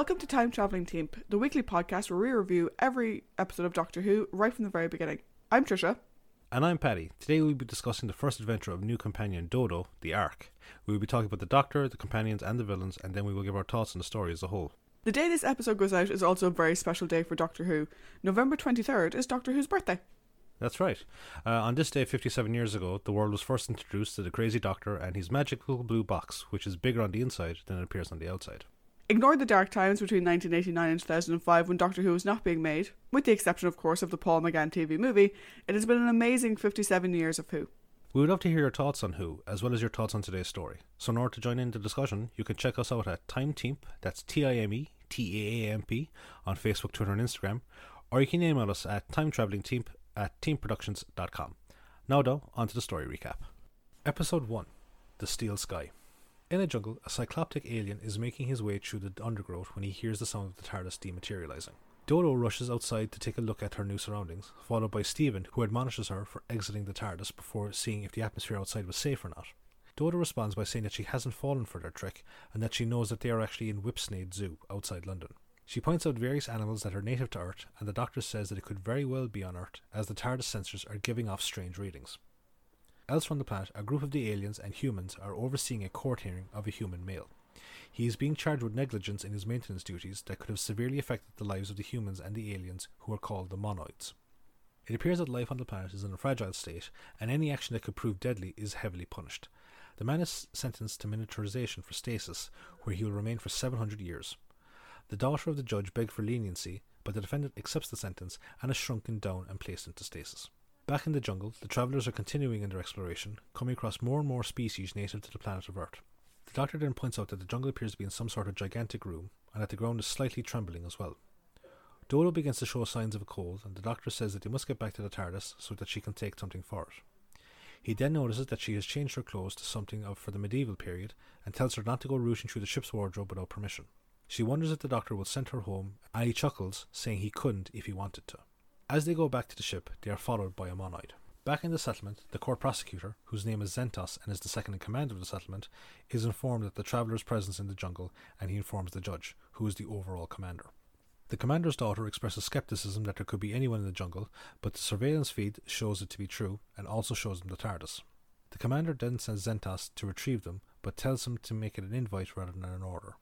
Welcome to Time Traveling Team, the weekly podcast where we review every episode of Doctor Who right from the very beginning. I'm Trisha. And I'm Paddy. Today we'll be discussing the first adventure of new companion Dodo, the Ark. We will be talking about the Doctor, the companions, and the villains, and then we will give our thoughts on the story as a whole. The day this episode goes out is also a very special day for Doctor Who. November 23rd is Doctor Who's birthday. That's right. Uh, on this day, 57 years ago, the world was first introduced to the crazy Doctor and his magical blue box, which is bigger on the inside than it appears on the outside. Ignore the dark times between 1989 and 2005 when Doctor Who was not being made, with the exception, of course, of the Paul McGann TV movie. It has been an amazing 57 years of Who. We would love to hear your thoughts on Who, as well as your thoughts on today's story. So, in order to join in the discussion, you can check us out at Time Teamp, that's T I M E T A A M P, on Facebook, Twitter, and Instagram, or you can email us at timetravelingteamp at teamproductions.com. Now, though, on to the story recap. Episode 1 The Steel Sky. In a jungle, a cycloptic alien is making his way through the undergrowth when he hears the sound of the TARDIS dematerializing. Dodo rushes outside to take a look at her new surroundings, followed by Steven, who admonishes her for exiting the TARDIS before seeing if the atmosphere outside was safe or not. Dodo responds by saying that she hasn't fallen for their trick and that she knows that they are actually in Whipsnade Zoo outside London. She points out various animals that are native to Earth, and the doctor says that it could very well be on Earth, as the TARDIS sensors are giving off strange readings. Elsewhere on the planet, a group of the aliens and humans are overseeing a court hearing of a human male. He is being charged with negligence in his maintenance duties that could have severely affected the lives of the humans and the aliens, who are called the monoids. It appears that life on the planet is in a fragile state, and any action that could prove deadly is heavily punished. The man is sentenced to miniaturization for stasis, where he will remain for 700 years. The daughter of the judge begged for leniency, but the defendant accepts the sentence and is shrunken down and placed into stasis. Back in the jungle, the travellers are continuing in their exploration, coming across more and more species native to the planet of Earth. The doctor then points out that the jungle appears to be in some sort of gigantic room, and that the ground is slightly trembling as well. Dodo begins to show signs of a cold, and the doctor says that they must get back to the TARDIS so that she can take something for it. He then notices that she has changed her clothes to something of for the medieval period, and tells her not to go rooting through the ship's wardrobe without permission. She wonders if the doctor will send her home, and he chuckles, saying he couldn't if he wanted to. As they go back to the ship, they are followed by a monoid. Back in the settlement, the court prosecutor, whose name is Zentos and is the second in command of the settlement, is informed of the traveler's presence in the jungle, and he informs the judge, who is the overall commander. The commander's daughter expresses skepticism that there could be anyone in the jungle, but the surveillance feed shows it to be true and also shows them the TARDIS. The commander then sends Zentos to retrieve them, but tells him to make it an invite rather than an order.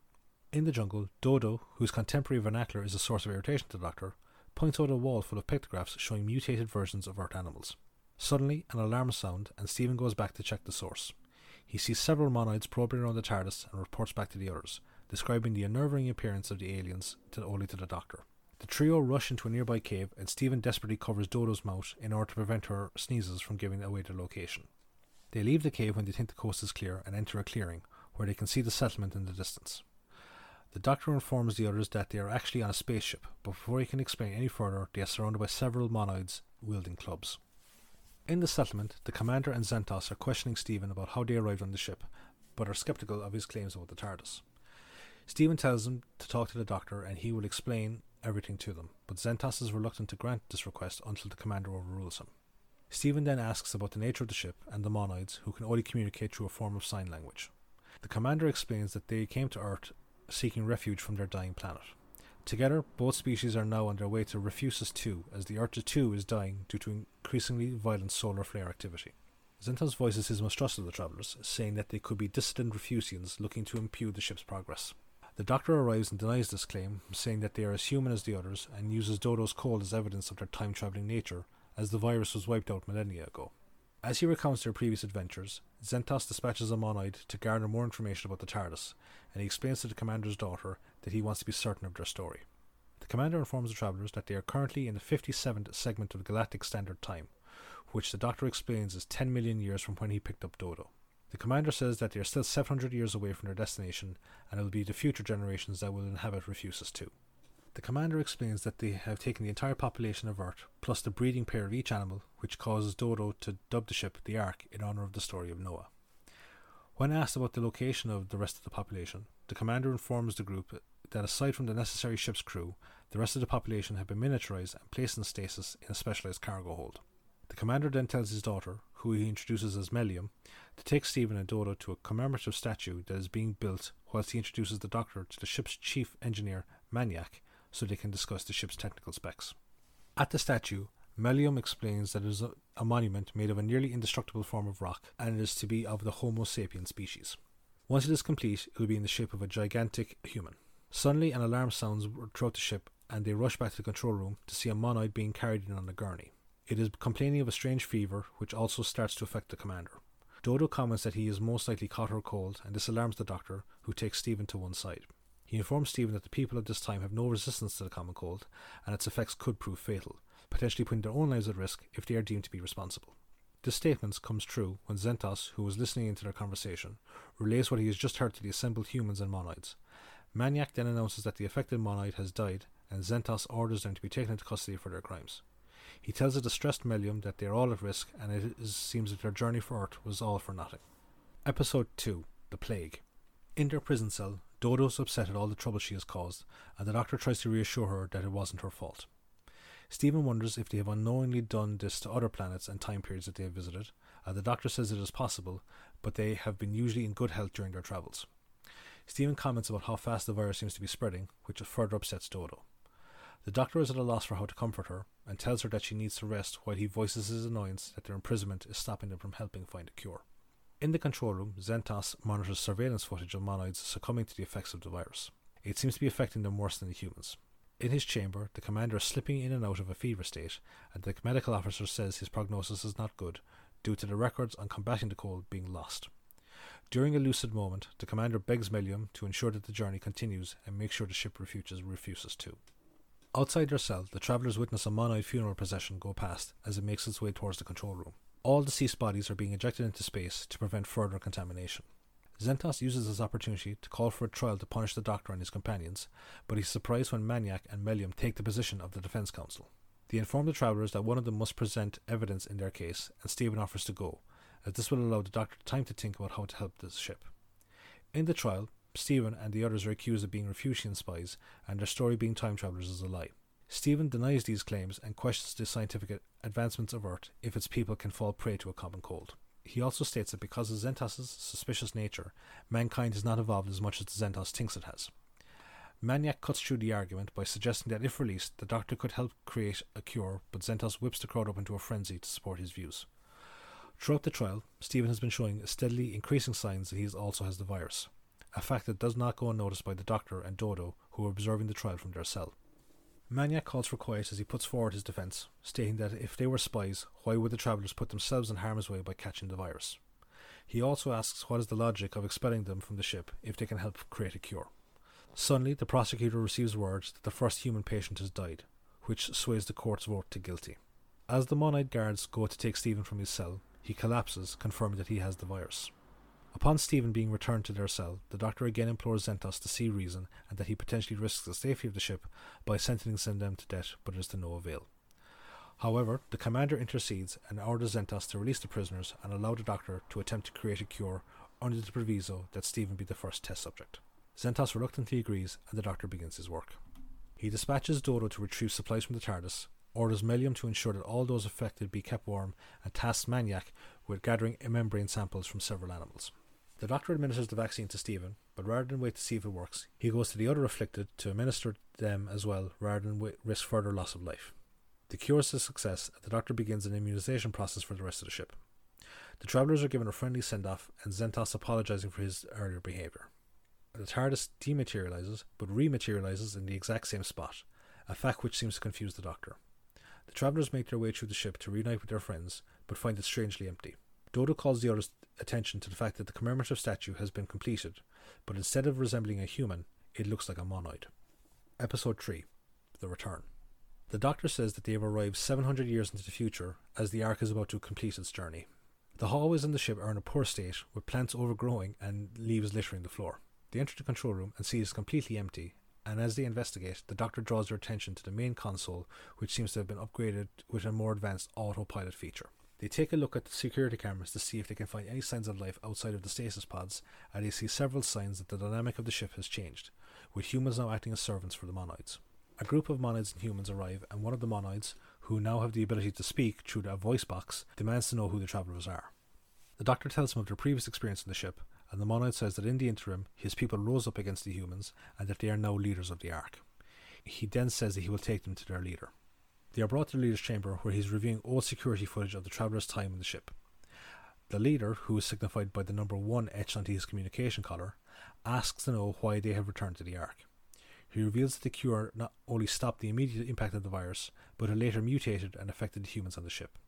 In the jungle, Dodo, whose contemporary vernacular is a source of irritation to the doctor, points out a wall full of pictographs showing mutated versions of Earth animals. Suddenly, an alarm sound, and Steven goes back to check the source. He sees several monoids probing around the TARDIS and reports back to the others, describing the unnerving appearance of the aliens to only to the doctor. The trio rush into a nearby cave, and Steven desperately covers Dodo's mouth in order to prevent her sneezes from giving away their location. They leave the cave when they think the coast is clear and enter a clearing, where they can see the settlement in the distance. The doctor informs the others that they are actually on a spaceship, but before he can explain any further, they are surrounded by several monoids wielding clubs. In the settlement, the commander and Zentos are questioning Steven about how they arrived on the ship, but are skeptical of his claims about the TARDIS. Steven tells them to talk to the doctor and he will explain everything to them, but Zentos is reluctant to grant this request until the commander overrules him. Steven then asks about the nature of the ship and the monoids, who can only communicate through a form of sign language. The commander explains that they came to Earth seeking refuge from their dying planet. Together, both species are now on their way to Refusis 2, as the Earth 2 is dying due to increasingly violent solar flare activity. Zentos voices his mistrust of the travellers, saying that they could be dissident Refusians looking to impede the ship's progress. The doctor arrives and denies this claim, saying that they are as human as the others, and uses Dodo's cold as evidence of their time travelling nature, as the virus was wiped out millennia ago. As he recounts their previous adventures, Zentos dispatches a monoid to garner more information about the TARDIS, and he explains to the commander's daughter that he wants to be certain of their story. The commander informs the travellers that they are currently in the 57th segment of Galactic Standard Time, which the doctor explains is 10 million years from when he picked up Dodo. The commander says that they are still 700 years away from their destination, and it will be the future generations that will inhabit Refusis 2. The commander explains that they have taken the entire population of Earth, plus the breeding pair of each animal, which causes Dodo to dub the ship the Ark in honour of the story of Noah. When asked about the location of the rest of the population, the commander informs the group that aside from the necessary ship's crew, the rest of the population have been miniaturized and placed in stasis in a specialized cargo hold. The commander then tells his daughter, who he introduces as Mellium, to take Steven and Dodo to a commemorative statue that is being built whilst he introduces the Doctor to the ship's chief engineer, Manyeck, so they can discuss the ship's technical specs. At the statue, Mellium explains that it is a, monument made of a nearly indestructible form of rock and it is to be of the Homo sapien species. Once it is complete, it will be in the shape of a gigantic human. Suddenly, an alarm sounds throughout the ship, and they rush back to the control room to see a monoid being carried in on a gurney. It is complaining of a strange fever, which also starts to affect the commander. Dodo comments that he is most likely caught her cold, and this alarms the doctor, who takes Steven to one side. He informs Steven that the people of this time have no resistance to the common cold, and its effects could prove fatal, potentially putting their own lives at risk if they are deemed to be responsible. This statement comes true when Zentos, who was listening into their conversation, relays what he has just heard to the assembled humans and monoids. Manyeck then announces that the affected monoid has died, and Zentos orders them to be taken into custody for their crimes. He tells the distressed Mellium that they are all at risk, and it is, seems that their journey for Earth was all for nothing. Episode 2 The Plague. In their prison cell, Dodo's upset at all the trouble she has caused, and the doctor tries to reassure her that it wasn't her fault. Steven wonders if they have unknowingly done this to other planets and time periods that they have visited. Uh, the doctor says it is possible, but they have been usually in good health during their travels. Steven comments about how fast the virus seems to be spreading, which further upsets Dodo. The doctor is at a loss for how to comfort her and tells her that she needs to rest while he voices his annoyance that their imprisonment is stopping them from helping find a cure. In the control room, Zentos monitors surveillance footage of monoids succumbing to the effects of the virus. It seems to be affecting them worse than the humans. In his chamber, the commander is slipping in and out of a fever state, and the medical officer says his prognosis is not good, due to the records on combating the cold being lost. During a lucid moment, the commander begs Mellium to ensure that the journey continues and make sure the ship refuses, refuses to. Outside their cell, the travellers witness a monoid funeral procession go past as it makes its way towards the control room. All deceased bodies are being ejected into space to prevent further contamination. Zentos uses this opportunity to call for a trial to punish the Doctor and his companions, but he's surprised when Manyeck and Mellium take the position of the defense counsel. They inform the travellers that one of them must present evidence in their case, and Steven offers to go, as this will allow the Doctor time to think about how to help the ship. In the trial, Steven and the others are accused of being Refusian spies, and their story being time travellers is a lie. Steven denies these claims and questions the scientific advancements of Earth if its people can fall prey to a common cold. He also states that because of Zentos' suspicious nature, mankind has not evolved as much as the Zentos thinks it has. Manyeck cuts through the argument by suggesting that if released, the doctor could help create a cure, but Zentos whips the crowd up into a frenzy to support his views. Throughout the trial, Steven has been showing steadily increasing signs that he also has the virus, a fact that does not go unnoticed by the doctor and Dodo, who are observing the trial from their cell. Manyeck calls for quiet as he puts forward his defence, stating that if they were spies, why would the travellers put themselves in harm's way by catching the virus? He also asks what is the logic of expelling them from the ship if they can help create a cure. Suddenly, the prosecutor receives word that the first human patient has died, which sways the court's vote to guilty. As the Monoid guards go to take Steven from his cell, he collapses, confirming that he has the virus. Upon Steven being returned to their cell, the doctor again implores Zentos to see reason and that he potentially risks the safety of the ship by sentencing them to death, but it is to no avail. However, the commander intercedes and orders Zentos to release the prisoners and allow the doctor to attempt to create a cure under the proviso that Steven be the first test subject. Zentos reluctantly agrees and the doctor begins his work. He dispatches Dodo to retrieve supplies from the TARDIS, orders Mellium to ensure that all those affected be kept warm, and tasks Manyeck with gathering membrane samples from several animals. The doctor administers the vaccine to Steven, but rather than wait to see if it works, he goes to the other afflicted to administer them as well, rather than risk further loss of life. The cure is a success, and the doctor begins an immunization process for the rest of the ship. The travellers are given a friendly send off, and Zentos apologising for his earlier behaviour. The TARDIS dematerializes, but rematerializes in the exact same spot, a fact which seems to confuse the doctor. The travellers make their way through the ship to reunite with their friends, but find it strangely empty. Dodo calls the others' attention to the fact that the commemorative statue has been completed, but instead of resembling a human, it looks like a monoid. Episode 3 The Return. The Doctor says that they have arrived 700 years into the future as the Ark is about to complete its journey. The hallways in the ship are in a poor state, with plants overgrowing and leaves littering the floor. They enter the control room and see it is completely empty, and as they investigate, the Doctor draws their attention to the main console, which seems to have been upgraded with a more advanced autopilot feature. They take a look at the security cameras to see if they can find any signs of life outside of the stasis pods, and they see several signs that the dynamic of the ship has changed, with humans now acting as servants for the monoids. A group of monoids and humans arrive, and one of the monoids, who now have the ability to speak through a voice box, demands to know who the travellers are. The doctor tells him of their previous experience on the ship, and the Monoid says that in the interim, his people rose up against the humans and that they are now leaders of the Ark. He then says that he will take them to their leader. They are brought to the leader's chamber where he's reviewing old security footage of the traveler's time on the ship. The leader, who is signified by the number one etched onto his communication collar, asks to know why they have returned to the Ark. He reveals that the cure not only stopped the immediate impact of the virus, but it later mutated and affected the humans on the ship.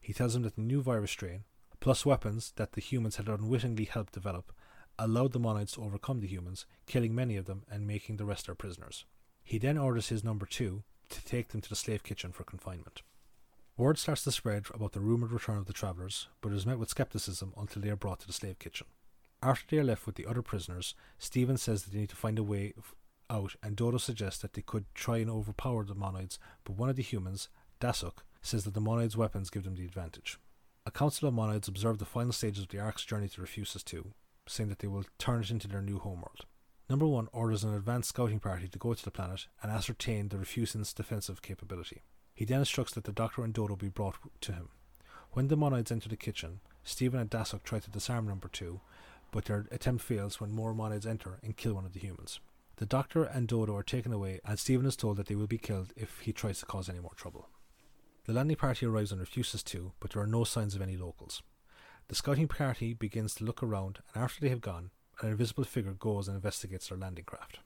He tells them that the new virus strain, plus weapons that the humans had unwittingly helped develop, allowed the monoids to overcome the humans, killing many of them and making the rest their prisoners. He then orders his number two to take them to the slave kitchen for confinement. Word starts to spread about the rumoured return of the travellers, but is met with skepticism until they are brought to the slave kitchen. After they are left with the other prisoners, Steven says that they need to find a way out, and Dodo suggests that they could try and overpower the monoids, but one of the humans, Dasuk, says that the monoids' weapons give them the advantage. A council of monoids observe the final stages of the Ark's journey to Refusis 2, saying that they will turn it into their new homeworld. Number 1 orders an advanced scouting party to go to the planet and ascertain the Refusians' defensive capability. He then instructs that the Doctor and Dodo be brought to him. When the monoids enter the kitchen, Steven and Dasuk try to disarm Number 2, but their attempt fails when more monoids enter and kill one of the humans. The Doctor and Dodo are taken away, and Steven is told that they will be killed if he tries to cause any more trouble. The landing party arrives on Refusis 2, but there are no signs of any locals. The scouting party begins to look around, and after they have gone, an invisible figure goes and investigates their landing craft.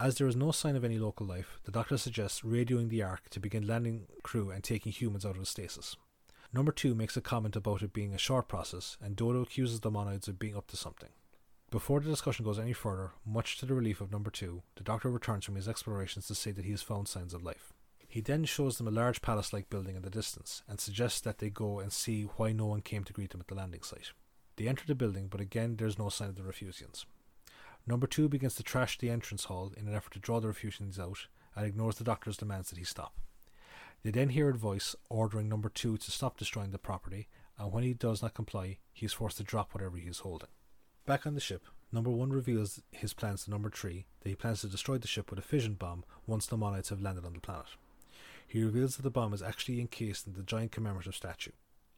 As there is no sign of any local life, the doctor suggests radioing the Ark to begin landing crew and taking humans out of stasis. Number two makes a comment about it being a short process, and Dodo accuses the monoids of being up to something. Before the discussion goes any further, much to the relief of number two, the doctor returns from his explorations to say that he has found signs of life. He then shows them a large palace like building in the distance and suggests that they go and see why no one came to greet them at the landing site. They enter the building, but again there's no sign of the Refusians. Number two begins to trash the entrance hall in an effort to draw the Refusians out and ignores the doctor's demands that he stop. They then hear a voice ordering number two to stop destroying the property, and when he does not comply, he is forced to drop whatever he is holding. Back on the ship, number one reveals his plans to number three that he plans to destroy the ship with a fission bomb once the Monoids have landed on the planet. He reveals that the bomb is actually encased in the giant commemorative statue.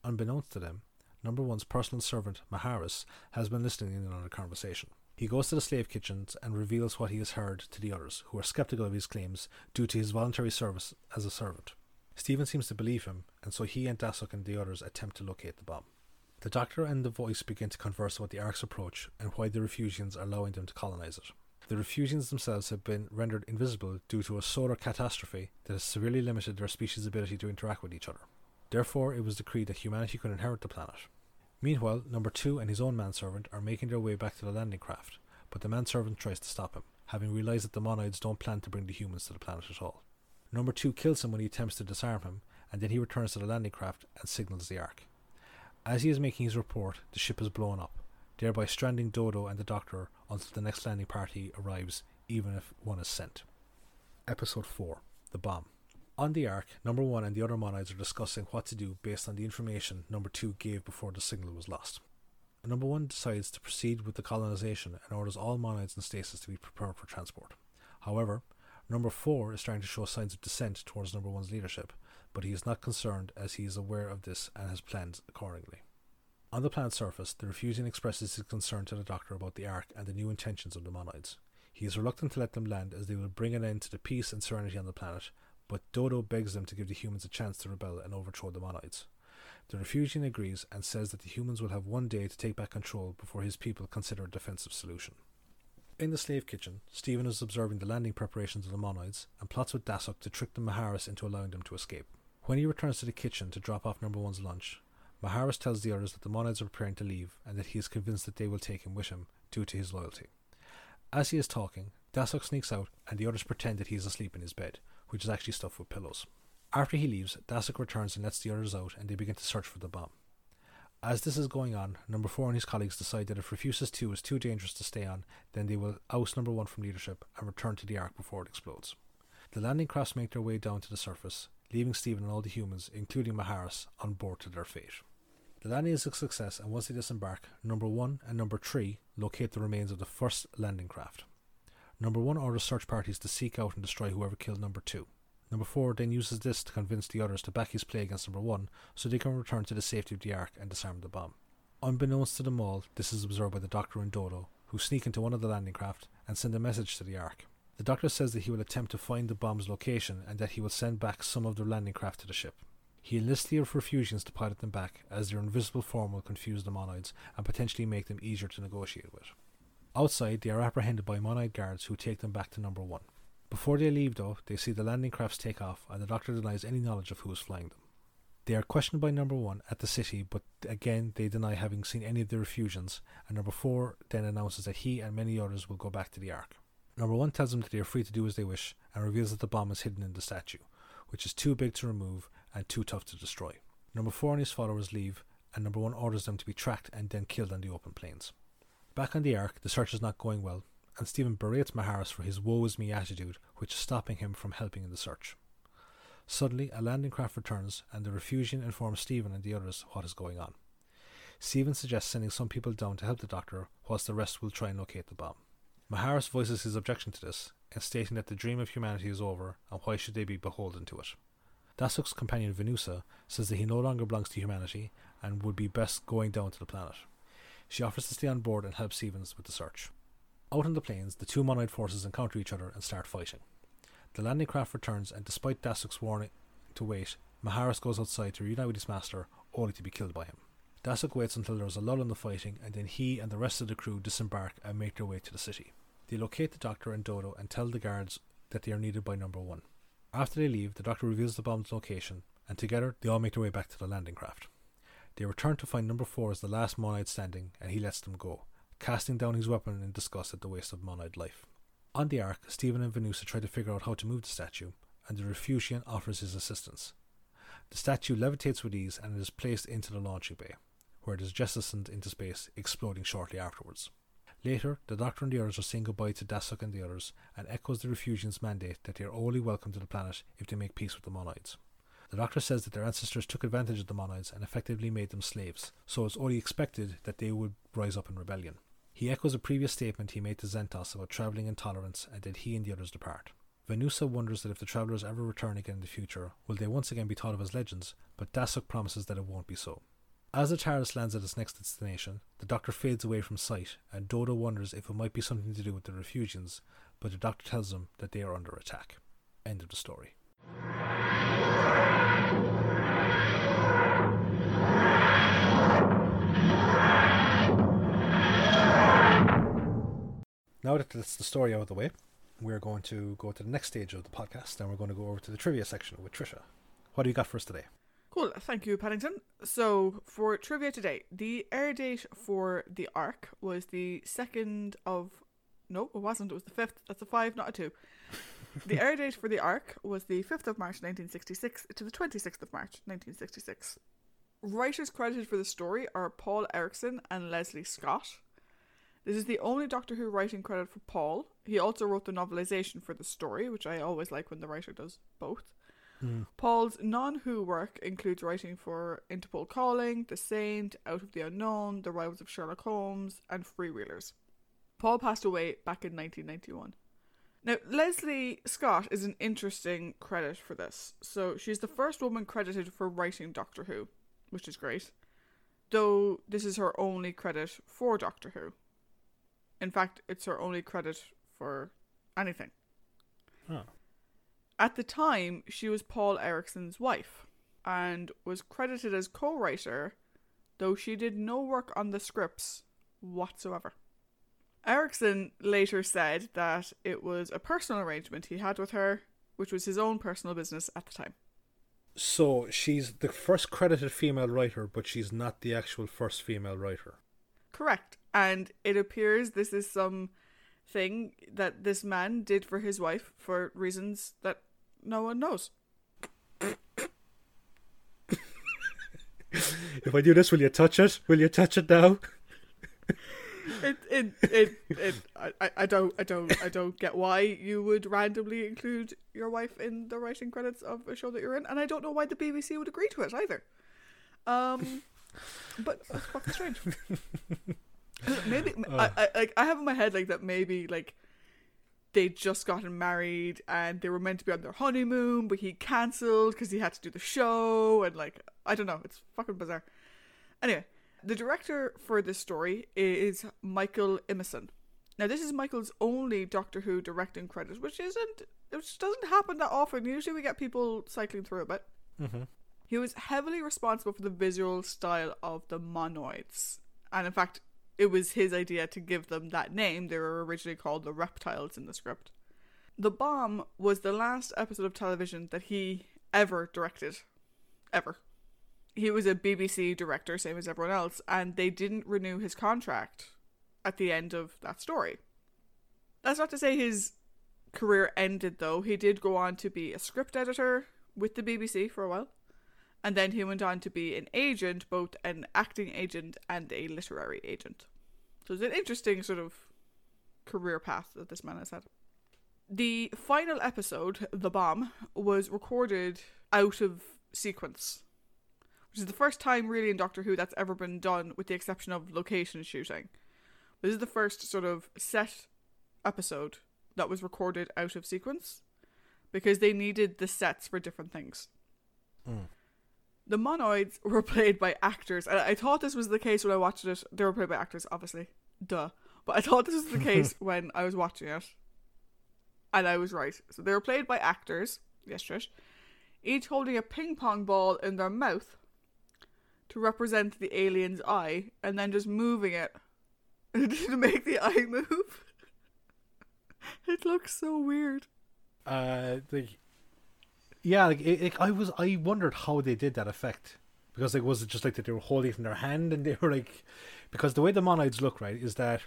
Unbeknownst to them, number one's personal servant, Maharis, has been listening in on the conversation. He goes to the slave kitchens and reveals what he has heard to the others, who are skeptical of his claims due to his voluntary service as a servant. Steven seems to believe him, and so he and Dasuk and the others attempt to locate the bomb. The Doctor and the voice begin to converse about the Ark's approach and why the Refusians are allowing them to colonize it. The Refusians themselves have been rendered invisible due to a solar catastrophe that has severely limited their species' ability to interact with each other. Therefore, it was decreed that humanity could inherit the planet. Meanwhile, number two and his own manservant are making their way back to the landing craft, but the manservant tries to stop him, having realized that the monoids don't plan to bring the humans to the planet at all. Number two kills him when he attempts to disarm him, and then he returns to the landing craft and signals the Ark. As he is making his report, the ship is blown up, thereby stranding Dodo and the Doctor until the next landing party arrives, even if one is sent. Episode 4 The Bomb. On the Ark, number one and the other monoids are discussing what to do based on the information number two gave before the signal was lost. Number one decides to proceed with the colonization and orders all monoids in stasis to be prepared for transport. However, number four is starting to show signs of dissent towards number one's leadership, but he is not concerned as he is aware of this and has planned accordingly. On the planet's surface, the Refusian expresses his concern to the Doctor about the Ark and the new intentions of the Monoids. He is reluctant to let them land as they will bring an end to the peace and serenity on the planet, but Dodo begs them to give the humans a chance to rebel and overthrow the Monoids. The Refusian agrees and says that the humans will have one day to take back control before his people consider a defensive solution. In the slave kitchen, Steven is observing the landing preparations of the Monoids and plots with Dasuk to trick the Maharis into allowing them to escape. When he returns to the kitchen to drop off number one's lunch, Maharis tells the others that the Monoids are preparing to leave and that he is convinced that they will take him with him due to his loyalty. As he is talking, Dasuk sneaks out and the others pretend that he is asleep in his bed, which is actually stuffed with pillows. After he leaves, Dasuk returns and lets the others out and they begin to search for the bomb. As this is going on, number four and his colleagues decide that if Refusis 2 is too dangerous to stay on, then they will oust number one from leadership and return to the Ark before it explodes. The landing crafts make their way down to the surface, leaving Steven and all the humans, including Maharis, on board to their fate. The landing is a success, and once they disembark, number one and number three locate the remains of the first landing craft. Number one orders search parties to seek out and destroy whoever killed number two. Number four then uses this to convince the others to back his play against number one so they can return to the safety of the Ark and disarm the bomb. Unbeknownst to them all, this is observed by the Doctor and Dodo, who sneak into one of the landing craft and send a message to the Ark. The Doctor says that he will attempt to find the bomb's location and that he will send back some of their landing craft to the ship. He enlists the Refusians to pilot them back, as their invisible form will confuse the Monoids and potentially make them easier to negotiate with. Outside, they are apprehended by Monoid guards who take them back to number one. Before they leave, though, they see the landing crafts take off, and the Doctor denies any knowledge of who is flying them. They are questioned by number one at the city, but again they deny having seen any of the refusians, and number four then announces that he and many others will go back to the Ark. Number one tells them that they are free to do as they wish, and reveals that the bomb is hidden in the statue, which is too big to remove and too tough to destroy. Number four and his followers leave, and number one orders them to be tracked and then killed on the open plains. Back on the Ark, the search is not going well, and Steven berates Maharis for his woe is me attitude, which is stopping him from helping in the search. Suddenly, a landing craft returns, and the Refusian informs Steven and the others what is going on. Steven suggests sending some people down to help the doctor, whilst the rest will try and locate the bomb. Maharis voices his objection to this, and stating that the dream of humanity is over, and why should they be beholden to it. Dasuk's companion Venusa says that he no longer belongs to humanity and would be best going down to the planet. She offers to stay on board and help Stevens with the search. Out on the plains, the two Monoid forces encounter each other and start fighting. The landing craft returns, and despite Dasuk's warning to wait, Maharis goes outside to reunite with his master, only to be killed by him. Dasuk waits until there is a lull in the fighting, and then he and the rest of the crew disembark and make their way to the city. They locate the doctor and Dodo and tell the guards that they are needed by number one. After they leave, the doctor reveals the bomb's location, and together they all make their way back to the landing craft. They return to find number four as the last Monoid standing, and he lets them go, casting down his weapon in disgust at the waste of Monoid life. On the Ark, Steven and Venusa try to figure out how to move the statue, and the Refusian offers his assistance. The statue levitates with ease and is placed into the launching bay, where it is jettisoned into space, exploding shortly afterwards. Later, the Doctor and the others are saying goodbye to Dasuk and the others, and echoes the Refusians' mandate that they are only welcome to the planet if they make peace with the Monoids. The Doctor says that their ancestors took advantage of the Monoids and effectively made them slaves, so it's only expected that they would rise up in rebellion. He echoes a previous statement he made to Zentos about travelling in tolerance and did he and the others depart. Venusa wonders that if the travellers ever return again in the future, will they once again be thought of as legends, but Dasuk promises that it won't be so. As the TARDIS lands at its next destination, the Doctor fades away from sight, and Dodo wonders if it might be something to do with the Refusians, but the Doctor tells them that they are under attack. End of the story. Now that that's the story out of the way, we're going to go to the next stage of the podcast and we're going to go over to the trivia section with Trisha. What do you got for us today? Cool, thank you, Paddington. So, for trivia today, the air date for the Ark was the 2nd of. No, it wasn't. It was the 5th. That's a 5, not a 2. The air date for the Ark was the 5th of March 1966 to the 26th of March 1966. Writers credited for the story are Paul Erickson and Lesley Scott. This is the only Doctor Who writing credit for Paul. He also wrote the novelization for the story, which I always like when the writer does both. Mm. Paul's non Who work includes writing for Interpol Calling, The Saint, Out of the Unknown, The Rivals of Sherlock Holmes, and Freewheelers. Paul passed away back in 1991. Now, Lesley Scott is an interesting credit for this. So, she's the first woman credited for writing Doctor Who, which is great. Though this is her only credit for Doctor Who. In fact, it's her only credit for anything. Oh. At the time, she was Paul Erickson's wife and was credited as co writer, though she did no work on the scripts whatsoever. Erickson later said that it was a personal arrangement he had with her, which was his own personal business at the time. So she's the first credited female writer, but she's not the actual first female writer. Correct. And it appears this is some thing that this man did for his wife for reasons that no one knows. If I do this, will you touch it? Will you touch it now? It, it, it, it, I, I don't, I don't, I don't get why you would randomly include your wife in the writing credits of a show that you're in, and I don't know why the BBC would agree to it either. Um, but it's fucking strange. maybe I, I, like I have in my head like that maybe like they just gotten married and they were meant to be on their honeymoon, but he cancelled because he had to do the show, and like I don't know, it's fucking bizarre. Anyway, The director for this story is Michael Imison. Now, this is Michael's only Doctor Who directing credit, which isn't, which doesn't happen that often. Usually, we get people cycling through a bit. Mm-hmm. He was heavily responsible for the visual style of the monoids, and in fact, it was his idea to give them that name. They were originally called the reptiles in the script. The Bomb was the last episode of television that he ever directed. Ever. He was a BBC director, same as everyone else, and they didn't renew his contract at the end of that story. That's not to say his career ended, though. He did go on to be a script editor with the BBC for a while, and then he went on to be an agent, both an acting agent and a literary agent. So it's an interesting sort of career path that this man has had. The final episode, The Bomb, was recorded out of sequence, which is the first time really in Doctor Who that's ever been done, with the exception of location shooting. This is the first sort of set episode that was recorded out of sequence because they needed the sets for different things. Mm. The monoids were played by actors, and I thought this was the case when I watched it. They were played by actors, obviously, duh. But I thought this was the case when I was watching it, and I was right. So they were played by actors, yes, Trish, each holding a ping pong ball in their mouth to represent the alien's eye, and then just moving it to make the eye move. it looks so weird. Uh, like, yeah, like it, it, I was, I wondered how they did that effect because like was it just like that they were holding it in their hand and they were like, because the way the monoids look right is that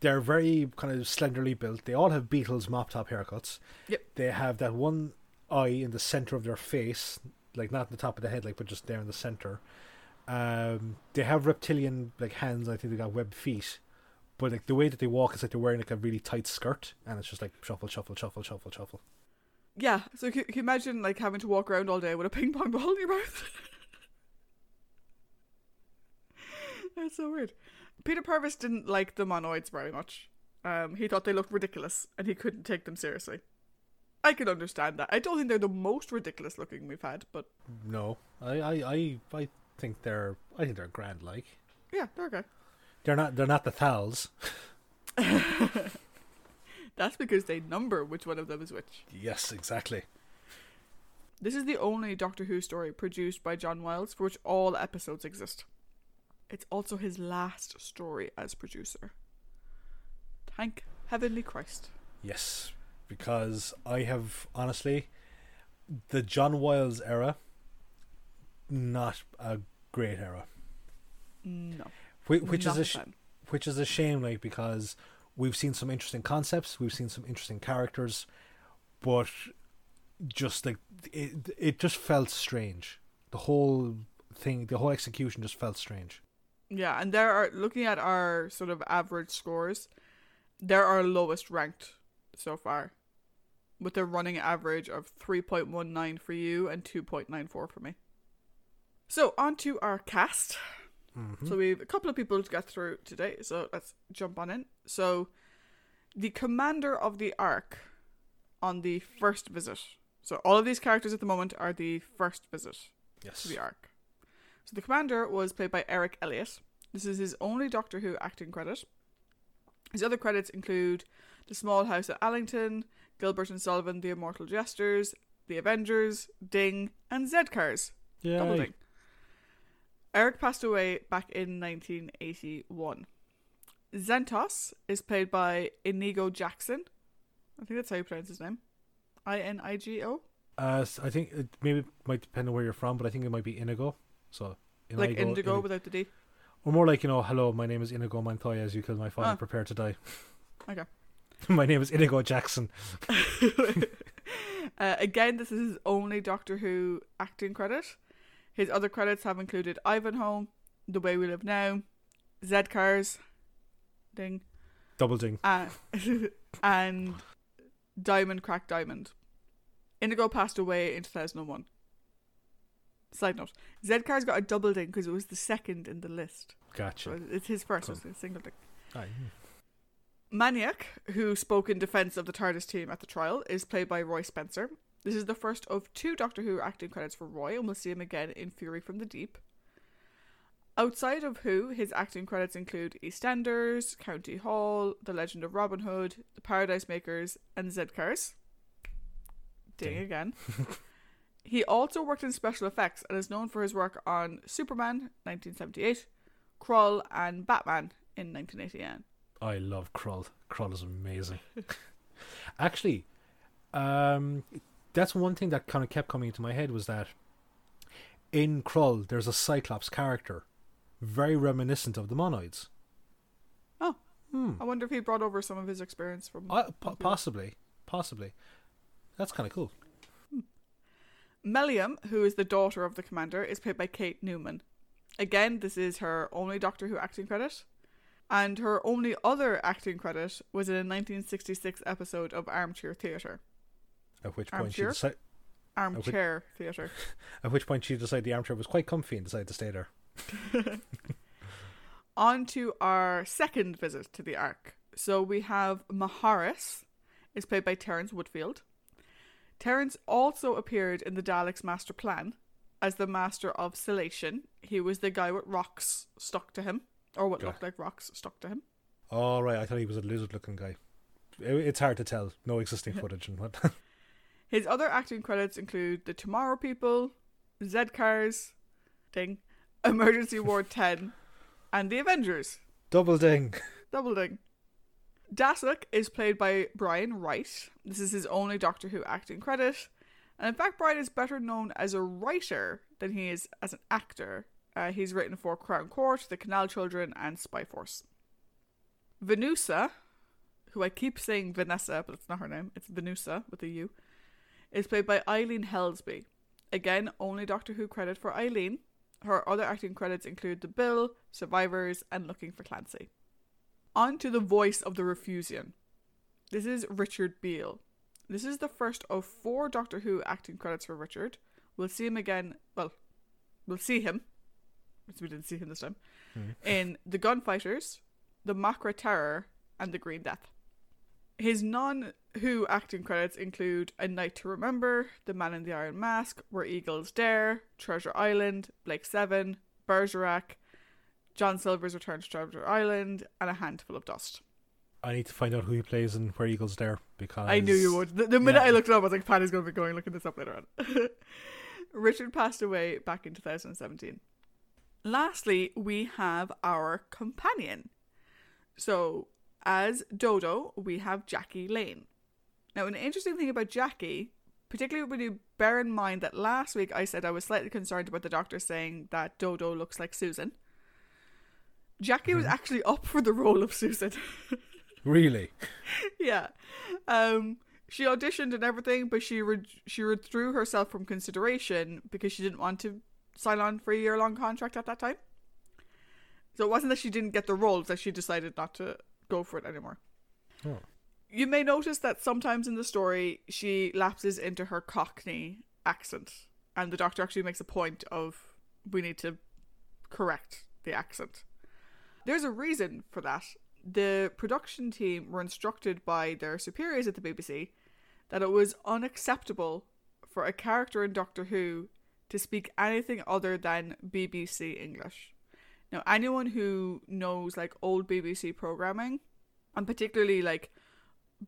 they're very kind of slenderly built. They all have Beatles mop top haircuts. Yep. They have that one eye in the center of their face, like not the top of the head, like but just there in the center. Um, they have reptilian like hands. I think they got webbed feet, but like the way that they walk is like they're wearing like a really tight skirt, and it's just like shuffle, shuffle, shuffle, shuffle, shuffle. Yeah, so can, can you imagine like having to walk around all day with a ping pong ball in your mouth? That's so weird. Peter Purves didn't like the monoids very much. Um, he thought they looked ridiculous and he couldn't take them seriously. I can understand that. I don't think they're the most ridiculous looking we've had, but No, I, I, I, I think they're, I think they're grand. Like yeah, they're okay. they're not, they're not the Thals. That's because they number which one of them is which. Yes, exactly. This is the only Doctor Who story produced by John Wiles for which all episodes exist. It's also his last story as producer. Thank Heavenly Christ. Yes, because I have honestly, the John Wiles era, not a great era. No. Which, which is a sh- which is a shame, like because we've seen some interesting concepts, we've seen some interesting characters, but just like it, it just felt strange. The whole thing, the whole execution just felt strange. Yeah, and there are looking at our sort of average scores, there are lowest ranked so far. With a running average of 3.19 for you and 2.94 for me. So, on to our cast. Mhm. So, we've a couple of people to get through today, so let's jump on in. So, the commander of the Ark on the first visit. So, all of these characters at the moment are the first visit yes, to the Ark. So the commander was played by Eric Elliott. This is his only Doctor Who acting credit. His other credits include The Small House at Allington, Gilbert and Sullivan, The Immortal Jesters, The Avengers, Ding, and Z-Cars. Double yeah, Ding. Eric passed away back in 1981. Zentos is played by Inigo Jackson. I think that's how you pronounce his name. I N I G O. Uh, I think it maybe might depend on where you're from, but I think it might be Inigo. So Like Inigo- indigo Ini- without the D. or more like you know, hello, my name is Inigo Montoya. As you killed my father, Ah. prepare to die. Okay. my name is Inigo Jackson. uh, again, this is his only Doctor Who acting credit. His other credits have included Ivanhoe, The Way We Live Now, Z Cars, Ding, Double ding. uh, and Diamond Crack Diamond. Indigo passed away in 2001. Side note Z Cars got a double ding because it was the second in the list. Gotcha. So it's his first, Cool. a single ding. Aye. Manyeck, who spoke in defense of the TARDIS team at the trial, is played by Roy Spencer. This is the first of two Doctor Who acting credits for Roy, and we'll see him again in Fury from the Deep. Outside of Who, his acting credits include EastEnders, County Hall, The Legend of Robin Hood, The Paradise Makers, and Z Cars. Ding Ding. again. he also worked in special effects and is known for his work on Superman 1978, Krull, and Batman in 1989. I love Krull. Krull is amazing. Actually, um, that's one thing that kind of kept coming into my head was that in Krull there's a Cyclops character, very reminiscent of the Monoids. Oh. Hmm. I wonder if he brought over some of his experience from. Uh, po- possibly, possibly. That's kind of cool. Mellium, who is the daughter of the commander, is played by Kate Newman. Again, this is her only Doctor Who acting credit. And her only other acting credit was in a 1966 episode of Armchair Theatre. At which point she decided, Armchair Theatre. at which point she decided the armchair was quite comfy and decided to stay there. On to our second visit to the Ark. So we have Maharis, is played by Terence Woodfield. Terence also appeared in the Daleks' Master Plan as the Master of Celation. He was the guy with rocks stuck to him, or what Got looked like rocks stuck to him. Oh right, I thought he was a lizard-looking guy. It- It's hard to tell. No existing footage and what. His other acting credits include The Tomorrow People, Z Cars, Ding, Emergency Ward 10, and The Avengers. Double ding. Double ding. Dasuk is played by Brian Wright. This is his only Doctor Who acting credit. And in fact, Brian is better known as a writer than he is as an actor. Uh, he's written for Crown Court, The Canal Children, and Spy Force. Venusa, who I keep saying Vanessa, but it's not her name, it's Venusa with a U, is played by Eileen Helsby. Again, only Doctor Who credit for Eileen. Her other acting credits include The Bill, Survivors, and Looking for Clancy. On to the voice of the Refusian. This is Richard Beale. This is the first of four Doctor Who acting credits for Richard. We'll see him again. Well, we'll see him. We didn't see him this time. Hmm. In The Gunfighters, The Macra Terror, and The Green Death. His non Who acting credits include A Night to Remember, The Man in the Iron Mask, Where Eagles Dare, Treasure Island, Blake Seven, Bergerac, John Silver's Return to Treasure Island, and A Handful of Dust. I need to find out who he plays and where Eagles there because I knew you would. The, the minute yeah. I looked it up, I was like, Paddy's going to be going looking this up later on. Richard passed away back in 2017. Lastly, we have our companion. So, as Dodo, we have Jackie Lane. Now, an interesting thing about Jackie, particularly when you bear in mind that last week I said I was slightly concerned about the doctor saying that Dodo looks like Susan. Jackie was actually up for the role of Susan. Really? yeah. Um, she auditioned and everything, but she re- she withdrew herself from consideration because she didn't want to sign on for a year long contract at that time. So it wasn't that she didn't get the role; it's that she decided not to go for it anymore. Oh. You may notice that sometimes in the story she lapses into her Cockney accent, and the Doctor actually makes a point of we need to correct the accent. There's a reason for that. The production team were instructed by their superiors at the BBC that it was unacceptable for a character in Doctor Who to speak anything other than BBC English. Now, anyone who knows like old BBC programming, and particularly like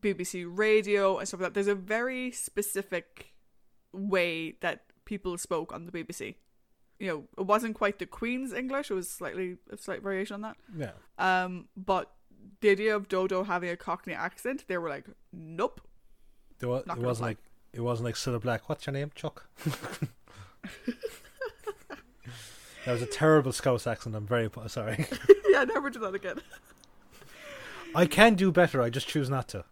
BBC radio and stuff like that, there's a very specific way that people spoke on the BBC. You know, it wasn't quite the Queen's English; it was slightly a slight variation on that. Yeah. Um, but the idea of Dodo having a Cockney accent, they were like, nope. It, wa- Not it wasn't like it wasn't like Cilla Black. What's your name, Chuck? that was a terrible Scouse accent. I'm very sorry. yeah, never do that again. I can do better. I just choose not to.